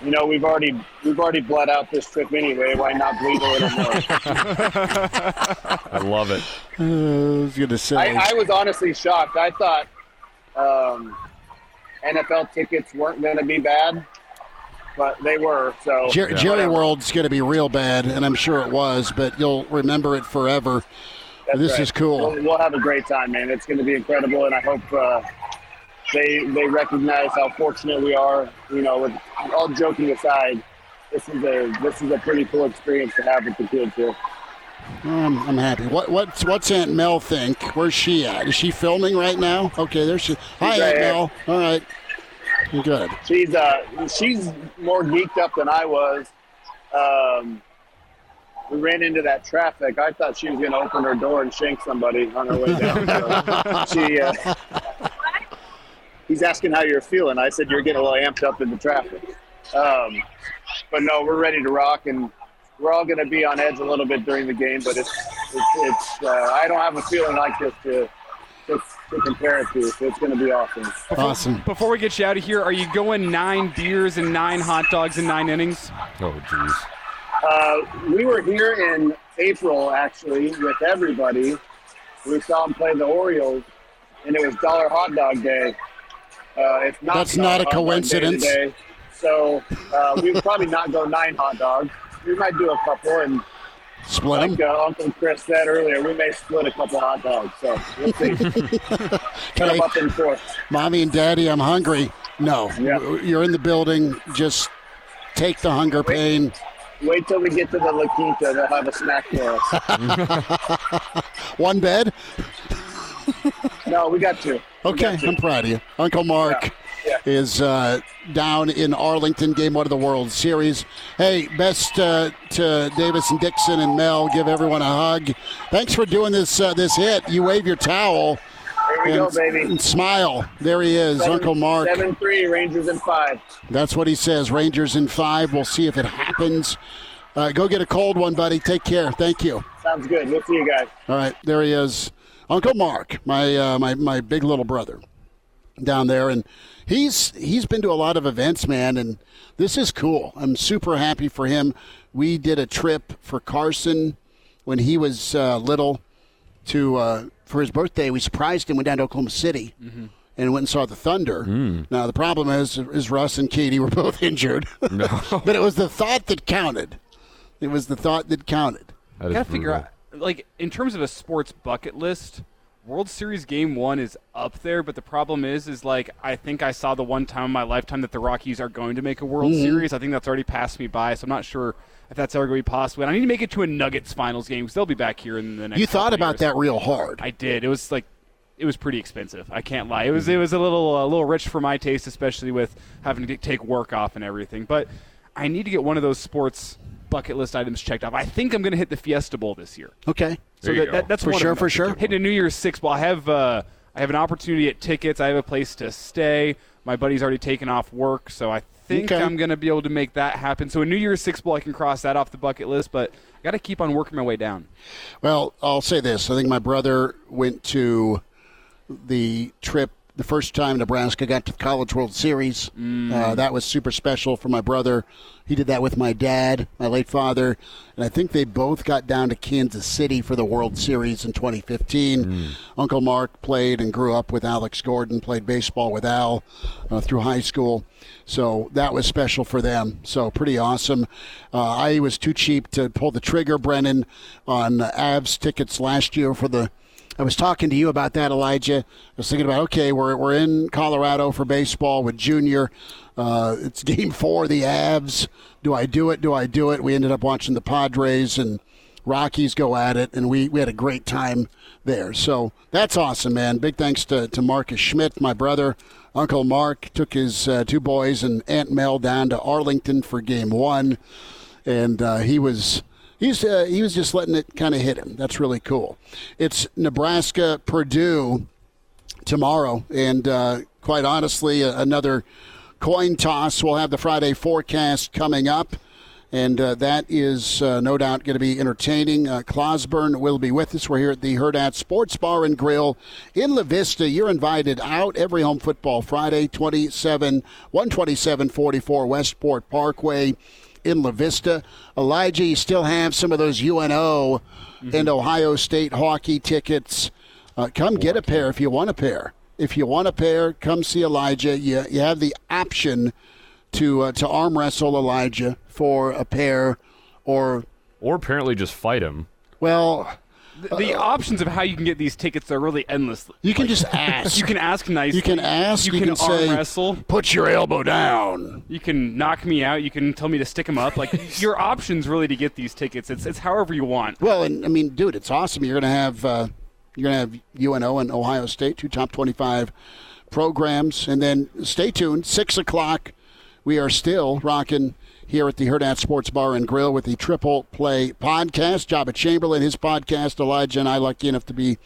Speaker 12: you know, we've already we've already bled out this trip anyway. Why not bleed a little more? <laughs>
Speaker 3: I love it.
Speaker 1: Uh, I was going to say.
Speaker 12: I, I was honestly shocked. I thought um, NFL tickets weren't going to be bad, but they were. So
Speaker 1: Jer- Jerry World's going to be real bad, and I'm sure it was, but you'll remember it forever.
Speaker 12: That's
Speaker 1: this
Speaker 12: right.
Speaker 1: is cool.
Speaker 12: We'll, we'll have a great time, man. It's going to be incredible, and I hope uh, they they recognize how fortunate we are. You know, with all joking aside, this is a this is a pretty cool experience to have with the kids here.
Speaker 1: Um, I'm happy. What what's what's Aunt Mel think? Where's she at? Is she filming right now? Okay, there she. Hi,
Speaker 12: She's
Speaker 1: Aunt
Speaker 12: here.
Speaker 1: Mel. All right, good.
Speaker 12: She's uh she's more geeked up than I was. Um, we ran into that traffic. I thought she was going to open her door and shank somebody on her way down. So <laughs> she, uh, he's asking how you're feeling. I said you're getting a little amped up in the traffic. Um, but no, we're ready to rock, and we're all going to be on edge a little bit during the game. But it's it's, it's uh, I don't have a feeling like this to to, to compare it to. So it's going to be awesome.
Speaker 1: Awesome.
Speaker 2: Before we get you out of here, are you going nine beers and nine hot dogs in nine innings?
Speaker 3: Oh, jeez.
Speaker 12: Uh, we were here in April actually with everybody. We saw them play the Orioles, and it was Dollar Hot Dog Day. Uh, it's not
Speaker 1: That's not a
Speaker 12: Day
Speaker 1: coincidence.
Speaker 12: today. So uh, we would probably not go nine hot dogs. We might do a couple, and
Speaker 1: Split
Speaker 12: like uh, Uncle Chris said earlier, we may split a couple hot dogs. So we'll see. Cut
Speaker 1: Okay.
Speaker 12: them up in four.
Speaker 1: Mommy and Daddy, I'm hungry. No,
Speaker 12: Yeah.
Speaker 1: you're in the building. Just take the hunger pain.
Speaker 12: Wait till we get to the La Quinta. They'll have a snack for us. <laughs>
Speaker 1: One bed.
Speaker 12: No, we got two. We
Speaker 1: Okay,
Speaker 12: got two.
Speaker 1: I'm proud of you. Uncle Mark Yeah. is uh, down in Arlington, game one of the World Series. Hey, best uh, to Davis and Dixon and Mel. Give everyone a hug. Thanks for doing this uh, this hit. You wave your towel.
Speaker 12: Here we
Speaker 1: and,
Speaker 12: go, baby.
Speaker 1: and smile. There he is,
Speaker 12: Seven-
Speaker 1: Uncle Mark.
Speaker 12: Seven three Rangers in five.
Speaker 1: That's what he says. Rangers in five. We'll see if it happens. Uh, go get a cold one, buddy. Take care. Thank you.
Speaker 12: Sounds good. We'll see you guys.
Speaker 1: All right, there he is, Uncle Mark, my uh, my my big little brother, down there, and he's he's been to a lot of events, man, and this is cool. I'm super happy for him. We did a trip for Carson when he was uh, little to uh, for his birthday. We surprised him. Went down to Oklahoma City. And went and saw the Thunder. Now the problem is, is Russ and Katie were <laughs> both injured, <laughs> but it was the thought that counted. It was the thought that counted.
Speaker 2: I gotta figure out, like, in terms of a sports bucket list, World Series Game One is up there. But the problem is, is like, I think I saw the one time in my lifetime that the Rockies are going to make a World
Speaker 1: Mhm.
Speaker 2: Series. I think that's already passed me by, so I'm not sure if that's ever going to be possible. And I need to make it to a Nuggets finals game because they'll be back here in the next.
Speaker 1: You thought about
Speaker 2: years.
Speaker 1: that real hard.
Speaker 2: I did. It was like it was pretty expensive. I can't lie. It was it was a little a little rich for my taste, especially with having to take work off and everything. But I need to get one of those sports bucket list items checked off. I think I'm going to hit the Fiesta Bowl this year.
Speaker 1: Okay.
Speaker 2: So that, that, that's
Speaker 1: for
Speaker 2: one of
Speaker 1: sure.
Speaker 2: them.
Speaker 1: For sure.
Speaker 2: Hitting a New Year's Six Bowl. I have uh, I have an opportunity at tickets. I have a place to stay. My buddy's already taken off work, so I think
Speaker 1: Okay.
Speaker 2: I'm going to be able to make that happen. So a New Year's Six Bowl, I can cross that off the bucket list. But I got to keep on working my way down.
Speaker 1: Well, I'll say this. I think my brother went to the trip the first time Nebraska got to the College World Series.
Speaker 2: Mm.
Speaker 1: Uh, that was super special for my brother. He did that with my dad, my late father, and I think they both got down to Kansas City for the World Series in 2015. Uncle Mark played and grew up with Alex Gordon, played baseball with Al uh, through high school. So that was special for them. So pretty awesome. Uh, I was too cheap to pull the trigger, Brennan, on uh, Avs tickets last year for the I was talking to you about that, Elijah. I was thinking about okay, we're we're in Colorado for baseball with Junior. Uh, it's <laughs> Game Four, the Avs. Do I do it? Do I do it? We ended up watching the Padres and Rockies go at it, and we, we had a great time there. So that's awesome, man. Big thanks to, to Marcus Schmidt, my brother. Uncle Mark took his uh, two boys and Aunt Mel down to Arlington for Game One, and uh, he was he's uh, he was just letting it kind of hit him. That's really cool. It's Nebraska Purdue tomorrow, and uh, quite honestly, another coin toss. We'll have the Friday forecast coming up. And uh, that is uh, no doubt going to be entertaining. Uh, Clauseborne will be with us. We're here at the Hurrdat Sports Bar and Grill in La Vista. You're invited out every home football Friday, 27, 12744 Westport Parkway in La Vista. Elijah, you still have some of those UNO and Ohio State hockey tickets. Uh, come get a pair if you want a pair. if you want a pair, come see Elijah. You you have the option to uh, to arm wrestle Elijah for a pair, or
Speaker 3: or apparently just fight him.
Speaker 1: Well,
Speaker 2: the, the options of how you can get these tickets are really endless.
Speaker 1: You can just <laughs> ask.
Speaker 2: You can ask nicely.
Speaker 1: You can ask.
Speaker 2: You,
Speaker 1: You
Speaker 2: can,
Speaker 1: can
Speaker 2: arm
Speaker 1: say,
Speaker 2: wrestle.
Speaker 1: Put your elbow down.
Speaker 2: You can knock me out. You can tell me to stick them up. Like <laughs> your options really to get these tickets. It's it's however you want.
Speaker 1: Well, and I mean, dude, it's awesome. You're to have uh, you're going to have UNO and Ohio State, two top 25 programs, and then stay tuned. Six o'clock, we are still rocking here at the Hurrdat Sports Bar and Grill with the Triple Play podcast. Joba Chamberlain, his podcast. Elijah and I lucky enough to be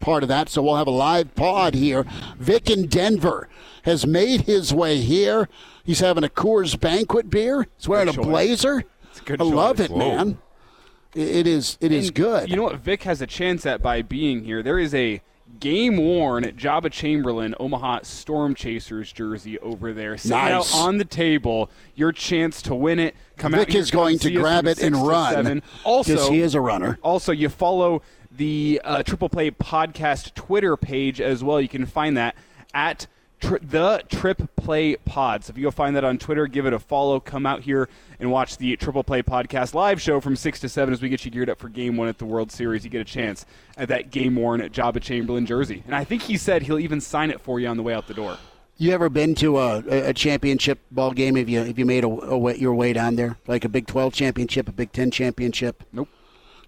Speaker 1: part of that. So we'll have a live pod here. Vic in Denver has made his way here. He's having a Coors Banquet beer. He's wearing
Speaker 2: Good
Speaker 1: a
Speaker 2: choice.
Speaker 1: blazer.
Speaker 2: It's a good
Speaker 1: I love
Speaker 2: choice.
Speaker 1: it, man. It- is. It is
Speaker 2: And
Speaker 1: good.
Speaker 2: You know what Vic has a chance at by being here? There is a game worn Joba Chamberlain Omaha Storm Chasers jersey over there sitting
Speaker 1: Nice.
Speaker 2: out on the table. Your chance to win it. Come out
Speaker 1: Vic
Speaker 2: here,
Speaker 1: is going to grab it and run,
Speaker 2: Also,
Speaker 1: he is a runner.
Speaker 2: Also, you follow the uh, Triple Play Podcast Twitter page as well. You can find that at tri- the Trip Play Pod. So if you go find that on Twitter, give it a follow. Come out here and watch the Triple Play Podcast live show from six to seven as we get you geared up for Game One at the World Series. You get a chance at that game worn at Joba Chamberlain jersey, and I think he said he'll even sign it for you on the way out the door.
Speaker 1: You ever been to a, a championship ball game? Have you have you made a, a way, your way down there, like a Big Twelve championship, a Big Ten championship?
Speaker 2: Nope.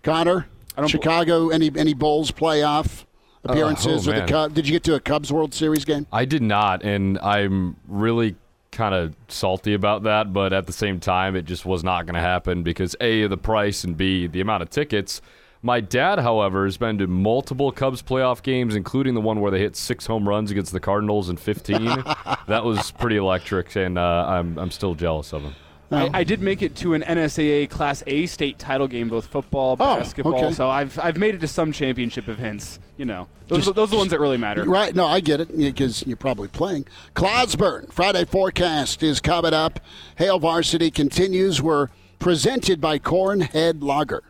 Speaker 1: Connor, Chicago, any any Bulls playoff oh, appearances
Speaker 3: oh,
Speaker 1: or the. Cubs? Did you get to a Cubs World Series game?
Speaker 3: I did not, and I'm really kind of salty about that. But at the same time, it just was not going to happen because a the price and b the amount of tickets. My dad, however, has been to multiple Cubs playoff games, including the one where they hit six home runs against the Cardinals in 15. <laughs> that was pretty electric, and uh, I'm I'm still jealous of him.
Speaker 2: I, oh. I did make it to an NSAA Class A state title game, both football, oh, basketball.
Speaker 1: okay.
Speaker 2: So I've I've made it to some championship events. You know, those, those are the ones that really matter.
Speaker 1: Right. No, I get it because you're probably playing. Clauseborne Friday forecast is coming up. Hail Varsity continues. We're presented by Cornhead Lager.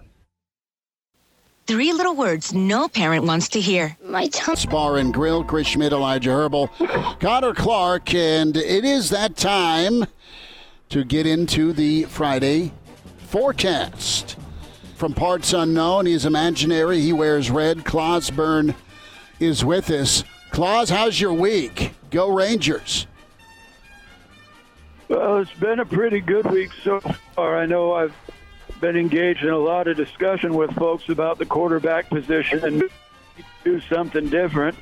Speaker 13: Three little words no parent wants to hear. My tongue.
Speaker 1: Spar and Grill, Chris Schmidt, Elijah Herbel, Connor Clark, and it is that time to get into the Friday forecast. From parts unknown, he's imaginary. He wears red. Clauseborne is with us. Claus, how's your week? Go Rangers.
Speaker 14: Well, it's been a pretty good week so far. I know I've been engaged in a lot of discussion with folks about the quarterback position and do something different.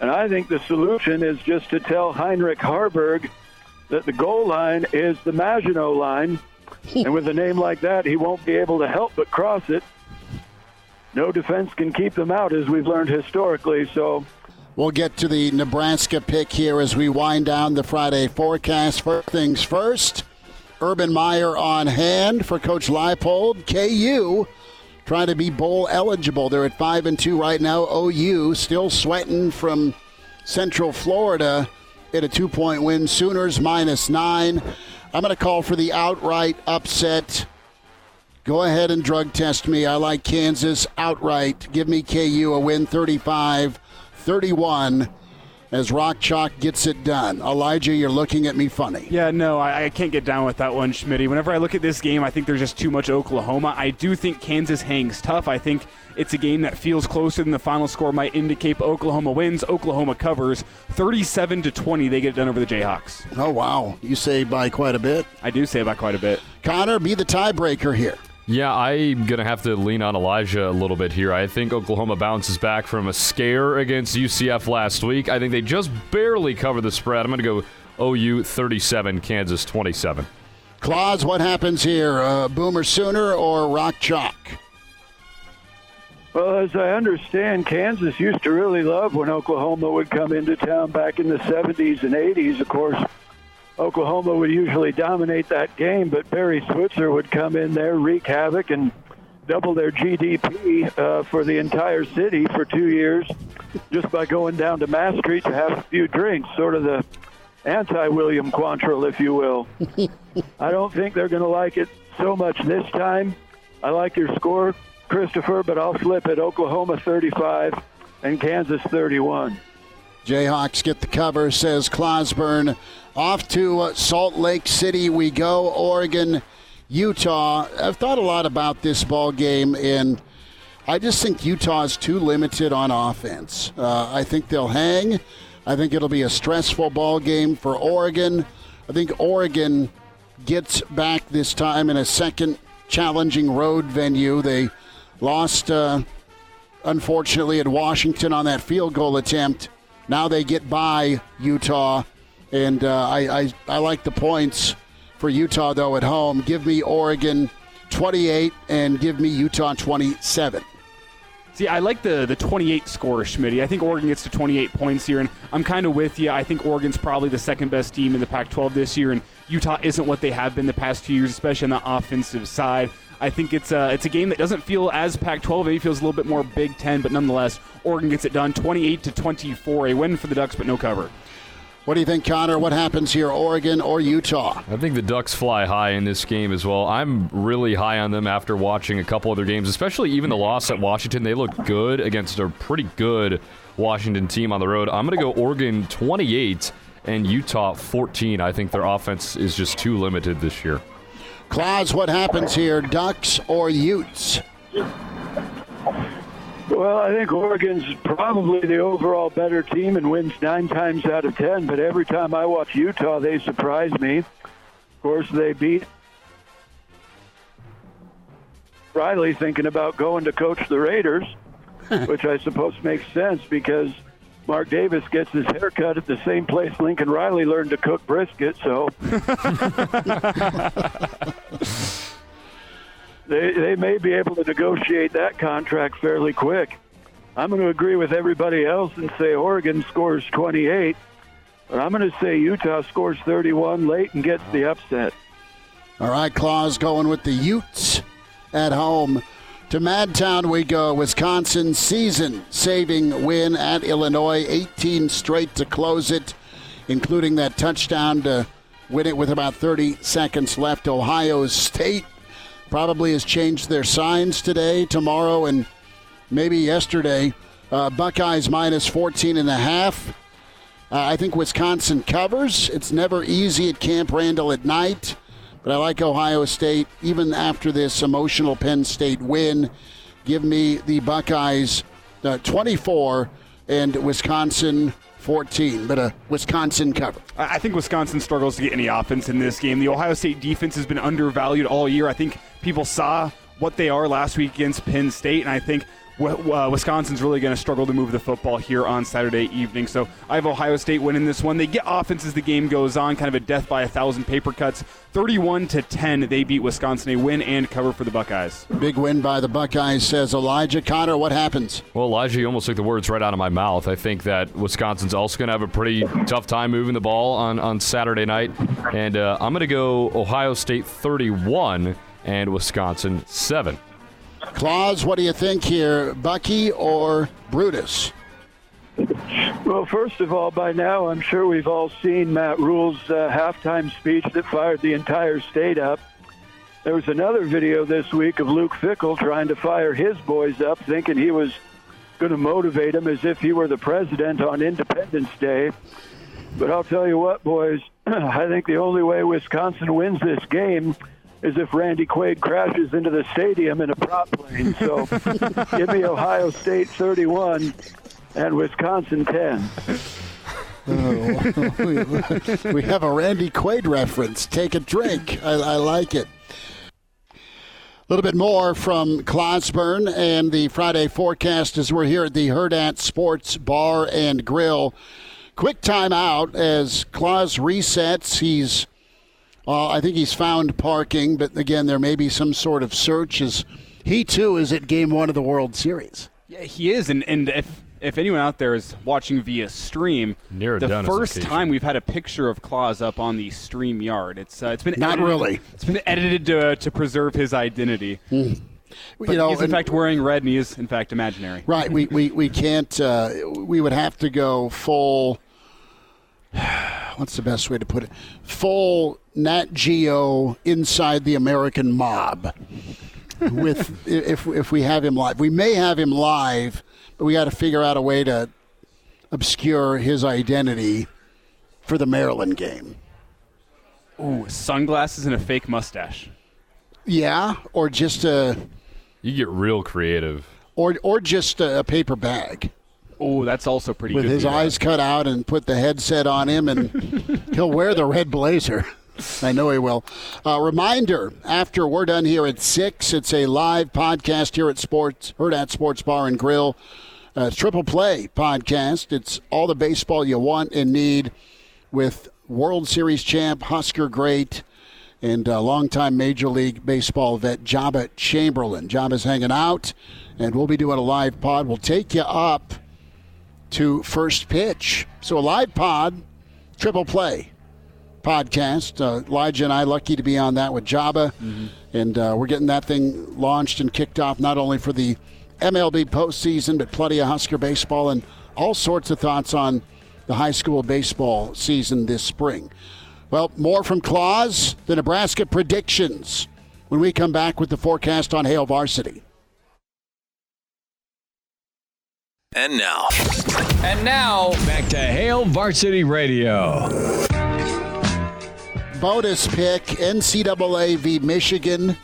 Speaker 14: And I think the solution is just to tell Heinrich Haarberg that the goal line is the Maginot line. <laughs> and with a name like that, he won't be able to help but cross it. No defense can keep them out, as we've learned historically. So
Speaker 1: We'll get to the Nebraska pick here as we wind down the Friday forecast. First things first, Urban Meyer on hand for Coach Leipold. KU trying to be bowl eligible. They're at five and two right now. OU still sweating from Central Florida in a two-point win. Sooners minus nine. I'm going to call for the outright upset. Go ahead and drug test me. I like Kansas outright. Give me KU a win 35 31 as Rock Chalk gets it done. Elijah, you're looking at me funny.
Speaker 2: Yeah, no, I, I can't get down with that one, Schmitty. Whenever I look at this game, I think there's just too much Oklahoma. I do think Kansas hangs tough. I think it's a game that feels closer than the final score might indicate. But Oklahoma wins. Oklahoma covers 37 to 20. They get it done over the Jayhawks.
Speaker 1: Oh, wow. You say by quite a bit.
Speaker 2: I do say by quite a bit.
Speaker 1: Connor, be the tiebreaker here.
Speaker 3: Yeah, I'm going to have to lean on Elijah a little bit here. I think Oklahoma bounces back from a scare against UCF last week. I think they just barely cover the spread. I'm going to go OU 37, Kansas 27.
Speaker 1: Claus, what happens here? Uh, Boomer Sooner or Rock Chalk?
Speaker 14: Well, as I understand, Kansas used to really love when Oklahoma would come into town back in the 70s and 80s. Of course, Oklahoma would usually dominate that game, but Barry Switzer would come in there, wreak havoc, and double their GDP uh, for the entire city for two years just by going down to Mass Street to have a few drinks, sort of the anti-William Quantrill, if you will. <laughs> I don't think they're going to like it so much this time. I like your score, Christopher, but I'll flip it. Oklahoma 35 and Kansas 31.
Speaker 1: Jayhawks get the cover, says Clauseborne. Off to uh, Salt Lake City we go. Oregon, Utah. I've thought a lot about this ball game, and I just think Utah is too limited on offense. Uh, I think they'll hang. I think it'll be a stressful ball game for Oregon. I think Oregon gets back this time in a second challenging road venue. They lost, uh, unfortunately, at Washington on that field goal attempt. Now they get by Utah, and uh, I, I, I like the points for Utah, though, at home. Give me Oregon 28 and give me Utah 27.
Speaker 2: See, I like the the 28 score, Schmidt. I think Oregon gets to 28 points here, and I'm kind of with you. I think Oregon's probably the second best team in the Pac-12 this year, and Utah isn't what they have been the past two years, especially on the offensive side. I think it's a, it's a game that doesn't feel as Pac-12. Maybe feels a little bit more Big Ten, but nonetheless, Oregon gets it done, 28 to 24, a win for the Ducks, but no cover.
Speaker 1: What do you think, Connor? What happens here, Oregon or Utah?
Speaker 3: I think the Ducks fly high in this game as well. I'm really high on them after watching a couple other games, especially even the loss at Washington. They look good against a pretty good Washington team on the road. I'm going to go Oregon 28 and Utah 14. I think their offense is just too limited this year.
Speaker 1: Claus, what happens here, Ducks or Utes?
Speaker 14: Well, I think Oregon's probably the overall better team and wins nine times out of ten. But every time I watch Utah, they surprise me. Of course, they beat Riley thinking about going to coach the Raiders, <laughs> which I suppose makes sense because Mark Davis gets his haircut at the same place Lincoln Riley learned to cook brisket. So <laughs> they they may be able to negotiate that contract fairly quick. I'm going to agree with everybody else and say Oregon scores 28, but I'm going to say Utah scores 31 late and gets the upset.
Speaker 1: All right, Claus going with the Utes at home. To Madtown we go. Wisconsin season saving win at Illinois, 18 straight to close it, including that touchdown to win it with about 30 seconds left. Ohio State probably has changed their signs today, tomorrow, and maybe yesterday. Uh, Buckeyes minus 14 and a half. Uh, I think Wisconsin covers. It's never easy at Camp Randall at night, but I like Ohio State even after this emotional Penn State win. Give me the Buckeyes uh, 24 and Wisconsin 14, but a Wisconsin cover.
Speaker 2: I think Wisconsin struggles to get any offense in this game. The Ohio State defense has been undervalued all year. I think people saw what they are last week against Penn State, and I think Wisconsin's really going to struggle to move the football here on Saturday evening. So I have Ohio State winning this one. They get offense as the game goes on, kind of a death by a thousand paper cuts. 31 to 10, they beat Wisconsin. A win and cover for the Buckeyes.
Speaker 1: Big win by the Buckeyes, says Elijah Connor. What happens?
Speaker 3: Well, Elijah, you almost took the words right out of my mouth. I think that Wisconsin's also going to have a pretty tough time moving the ball on, on Saturday night. And uh, I'm going to go Ohio State 31 and Wisconsin 7.
Speaker 1: Claus, what do you think here, Bucky or Brutus?
Speaker 14: Well, first of all, by now I'm sure we've all seen Matt Rhule's uh, halftime speech that fired the entire state up. There was another video this week of Luke Fickell trying to fire his boys up, thinking he was going to motivate them as if he were the president on Independence Day. But I'll tell you what, boys, <clears throat> I think the only way Wisconsin wins this game is if Randy Quaid crashes into the stadium in a prop plane. So <laughs> give me Ohio State 31 and Wisconsin 10.
Speaker 1: Oh, <laughs> we, we have a Randy Quaid reference. Take a drink. I, I like it. A little bit more from Clauseborne and the Friday forecast as we're here at the Hurrdat Sports Bar and Grill. Quick timeout as Claus resets. He's uh, I think he's found parking, but again, there may be some sort of search. As he too is at Game One of the World Series.
Speaker 2: Yeah, he is, and and if if anyone out there is watching via stream,
Speaker 3: Near
Speaker 2: the first
Speaker 3: occasion.
Speaker 2: time we've had a picture of Claus up on the stream yard. It's uh, it's been
Speaker 1: Not
Speaker 2: edited-
Speaker 1: really.
Speaker 2: It's been edited to to preserve his identity. But
Speaker 1: You know,
Speaker 2: he's in
Speaker 1: and-
Speaker 2: fact wearing red, and he is in fact imaginary.
Speaker 1: Right. We we we can't. Uh, we would have to go full. <sighs> What's the best way to put it? Full Nat Geo inside the American mob. With <laughs> if if we have him live, we may have him live, but we got to figure out a way to obscure his identity for the Maryland game.
Speaker 2: Ooh, sunglasses and a fake mustache.
Speaker 1: Yeah, or just a
Speaker 3: You get real creative.
Speaker 1: or or just a, paper bag
Speaker 2: Oh, that's also pretty good.
Speaker 1: with his eyes cut out and put the headset on him and <laughs> he'll wear the red blazer. I know he will. Uh, reminder: After we're done here at six, it's a live podcast here at Sports Hurrdat Sports Bar and Grill. Uh, triple play podcast. It's all the baseball you want and need with World Series champ Husker great and uh, longtime Major League Baseball vet Joba Chamberlain. Joba's hanging out, and we'll be doing a live pod. We'll take you up to first pitch. So a live pod, triple play podcast. Uh, Elijah and I lucky to be on that with Joba, and uh, we're getting that thing launched and kicked off not only for the MLB postseason, but plenty of Husker baseball and all sorts of thoughts on the high school baseball season this spring. Well, more from Claus, the Nebraska predictions, when we come back with the forecast on Hail Varsity.
Speaker 4: And now.
Speaker 5: And now, back to Hail Varsity Radio.
Speaker 1: Bonus pick NCAA v Michigan.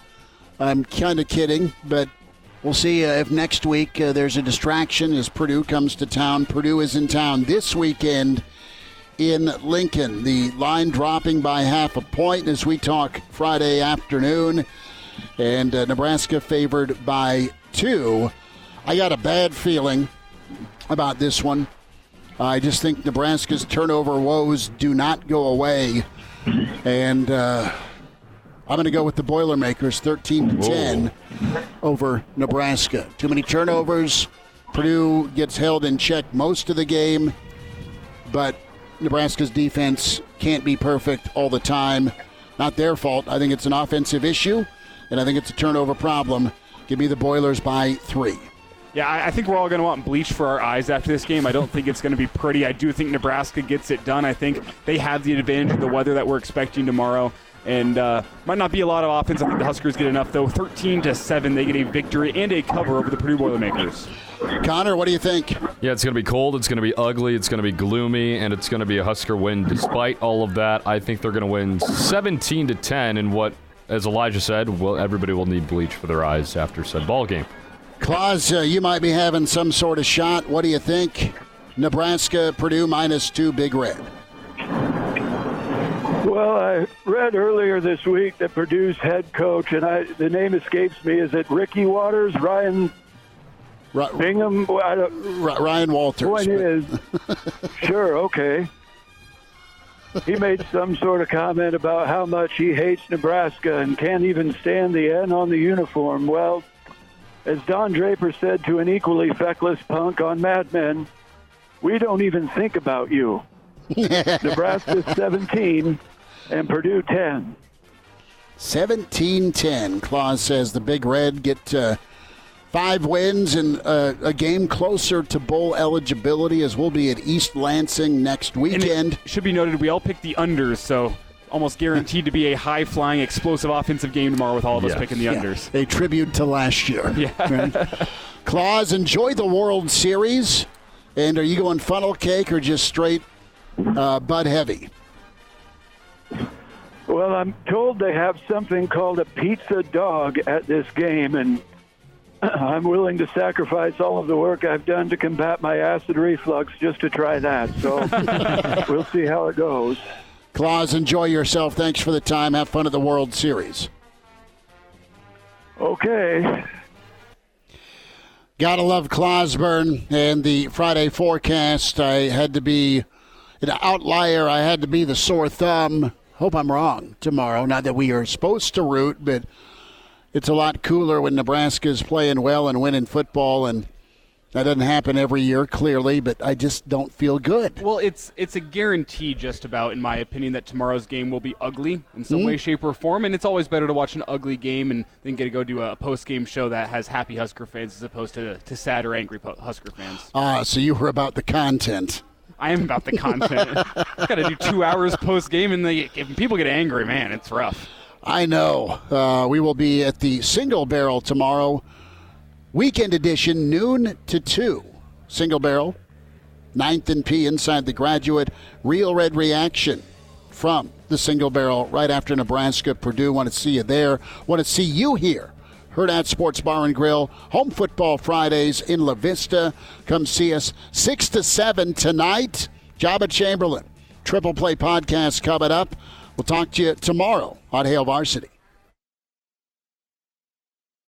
Speaker 1: I'm kind of kidding, but we'll see uh, if next week uh, there's a distraction as Purdue comes to town. Purdue is in town this weekend in Lincoln. The line dropping by half a point as we talk Friday afternoon, and uh, Nebraska favored by two. I got a bad feeling about this one. I just think Nebraska's turnover woes do not go away. And uh, I'm going to go with the Boilermakers 13 to 10 over Nebraska. Too many turnovers. Purdue gets held in check most of the game, but Nebraska's defense can't be perfect all the time. Not their fault. I think it's an offensive issue, and I think it's a turnover problem. Give me the Boilers by three.
Speaker 2: Yeah, I I think we're all going to want bleach for our eyes after this game. I don't think it's going to be pretty. I do think Nebraska gets it done. I think they have the advantage of the weather that we're expecting tomorrow. And uh, might not be a lot of offense. I think the Huskers get enough, though. 13 to 7, they get a victory and a cover over the Purdue Boilermakers.
Speaker 1: Connor, what do you think?
Speaker 3: Yeah, it's going to be cold. It's going to be ugly. It's going to be gloomy, and it's going to be a Husker win. Despite all of that, I think they're going to win 17 to 10 in what, as Elijah said, well, everybody will need bleach for their eyes after said ball game.
Speaker 1: Claus, uh, you might be having some sort of shot. What do you think? Nebraska, Purdue minus two, Big Red.
Speaker 14: Well, I read earlier this week that Purdue's head coach, and I, the name escapes me, is it Ricky Waters, Ryan Bingham? I don't,
Speaker 1: Ryan Walters.
Speaker 14: Point is, <laughs> sure, okay. He made some sort of comment about how much he hates Nebraska and can't even stand the N on the uniform. Well, as Don Draper said to an equally feckless punk on Mad Men, we don't even think about you. <laughs> Nebraska 17 and Purdue 10.
Speaker 1: 17 10. Claus says the Big Red get uh, five wins and uh, a game closer to bowl eligibility as we'll be at East Lansing next weekend.
Speaker 2: And it should be noted, we all picked the unders, so almost guaranteed to be a high flying, explosive offensive game tomorrow with all of us
Speaker 1: Yes.
Speaker 2: picking the
Speaker 1: Yeah.
Speaker 2: unders.
Speaker 1: A tribute to last year.
Speaker 2: Yeah. <laughs>
Speaker 1: Claus, enjoy the World Series. And are you going funnel cake or just straight uh, Bud Heavy?
Speaker 14: Well, I'm told they have something called a pizza dog at this game, and <clears throat> I'm willing to sacrifice all of the work I've done to combat my acid reflux just to try that. So <laughs> we'll see how it goes.
Speaker 1: Claus, enjoy yourself. Thanks for the time. Have fun at the World Series.
Speaker 14: Okay.
Speaker 1: Gotta love Clauseborne and the Friday forecast. I had to be an outlier. I had to be the sore thumb. Hope I'm wrong tomorrow. Not that we are supposed to root, but it's a lot cooler when Nebraska's playing well and winning football, and that doesn't happen every year, clearly. But I just don't feel good.
Speaker 2: Well, it's it's a guarantee, just about, in my opinion, that tomorrow's game will be ugly in some
Speaker 1: Mhm.
Speaker 2: way, shape, or form. And it's always better to watch an ugly game and then get to go do a post game show that has happy Husker fans as opposed to, to sad or angry Husker fans.
Speaker 1: Ah, so you were about the content.
Speaker 2: I am about the content. I've Got to do two hours post game, and they, if people get angry, man, it's rough.
Speaker 1: I know. Uh, we will be at the Single Barrel tomorrow, weekend edition, noon to 2. Single Barrel, Ninth and P inside the graduate. Real Red Reaction from the single barrel right after Nebraska, Purdue. Want to see you there. Want to see you here. Hurrdat Sports Bar and Grill. Home football Fridays in La Vista. Come see us 6 to 7 tonight. Joba Chamberlain. Triple Play podcast coming up. We'll talk to you tomorrow on Hail Varsity.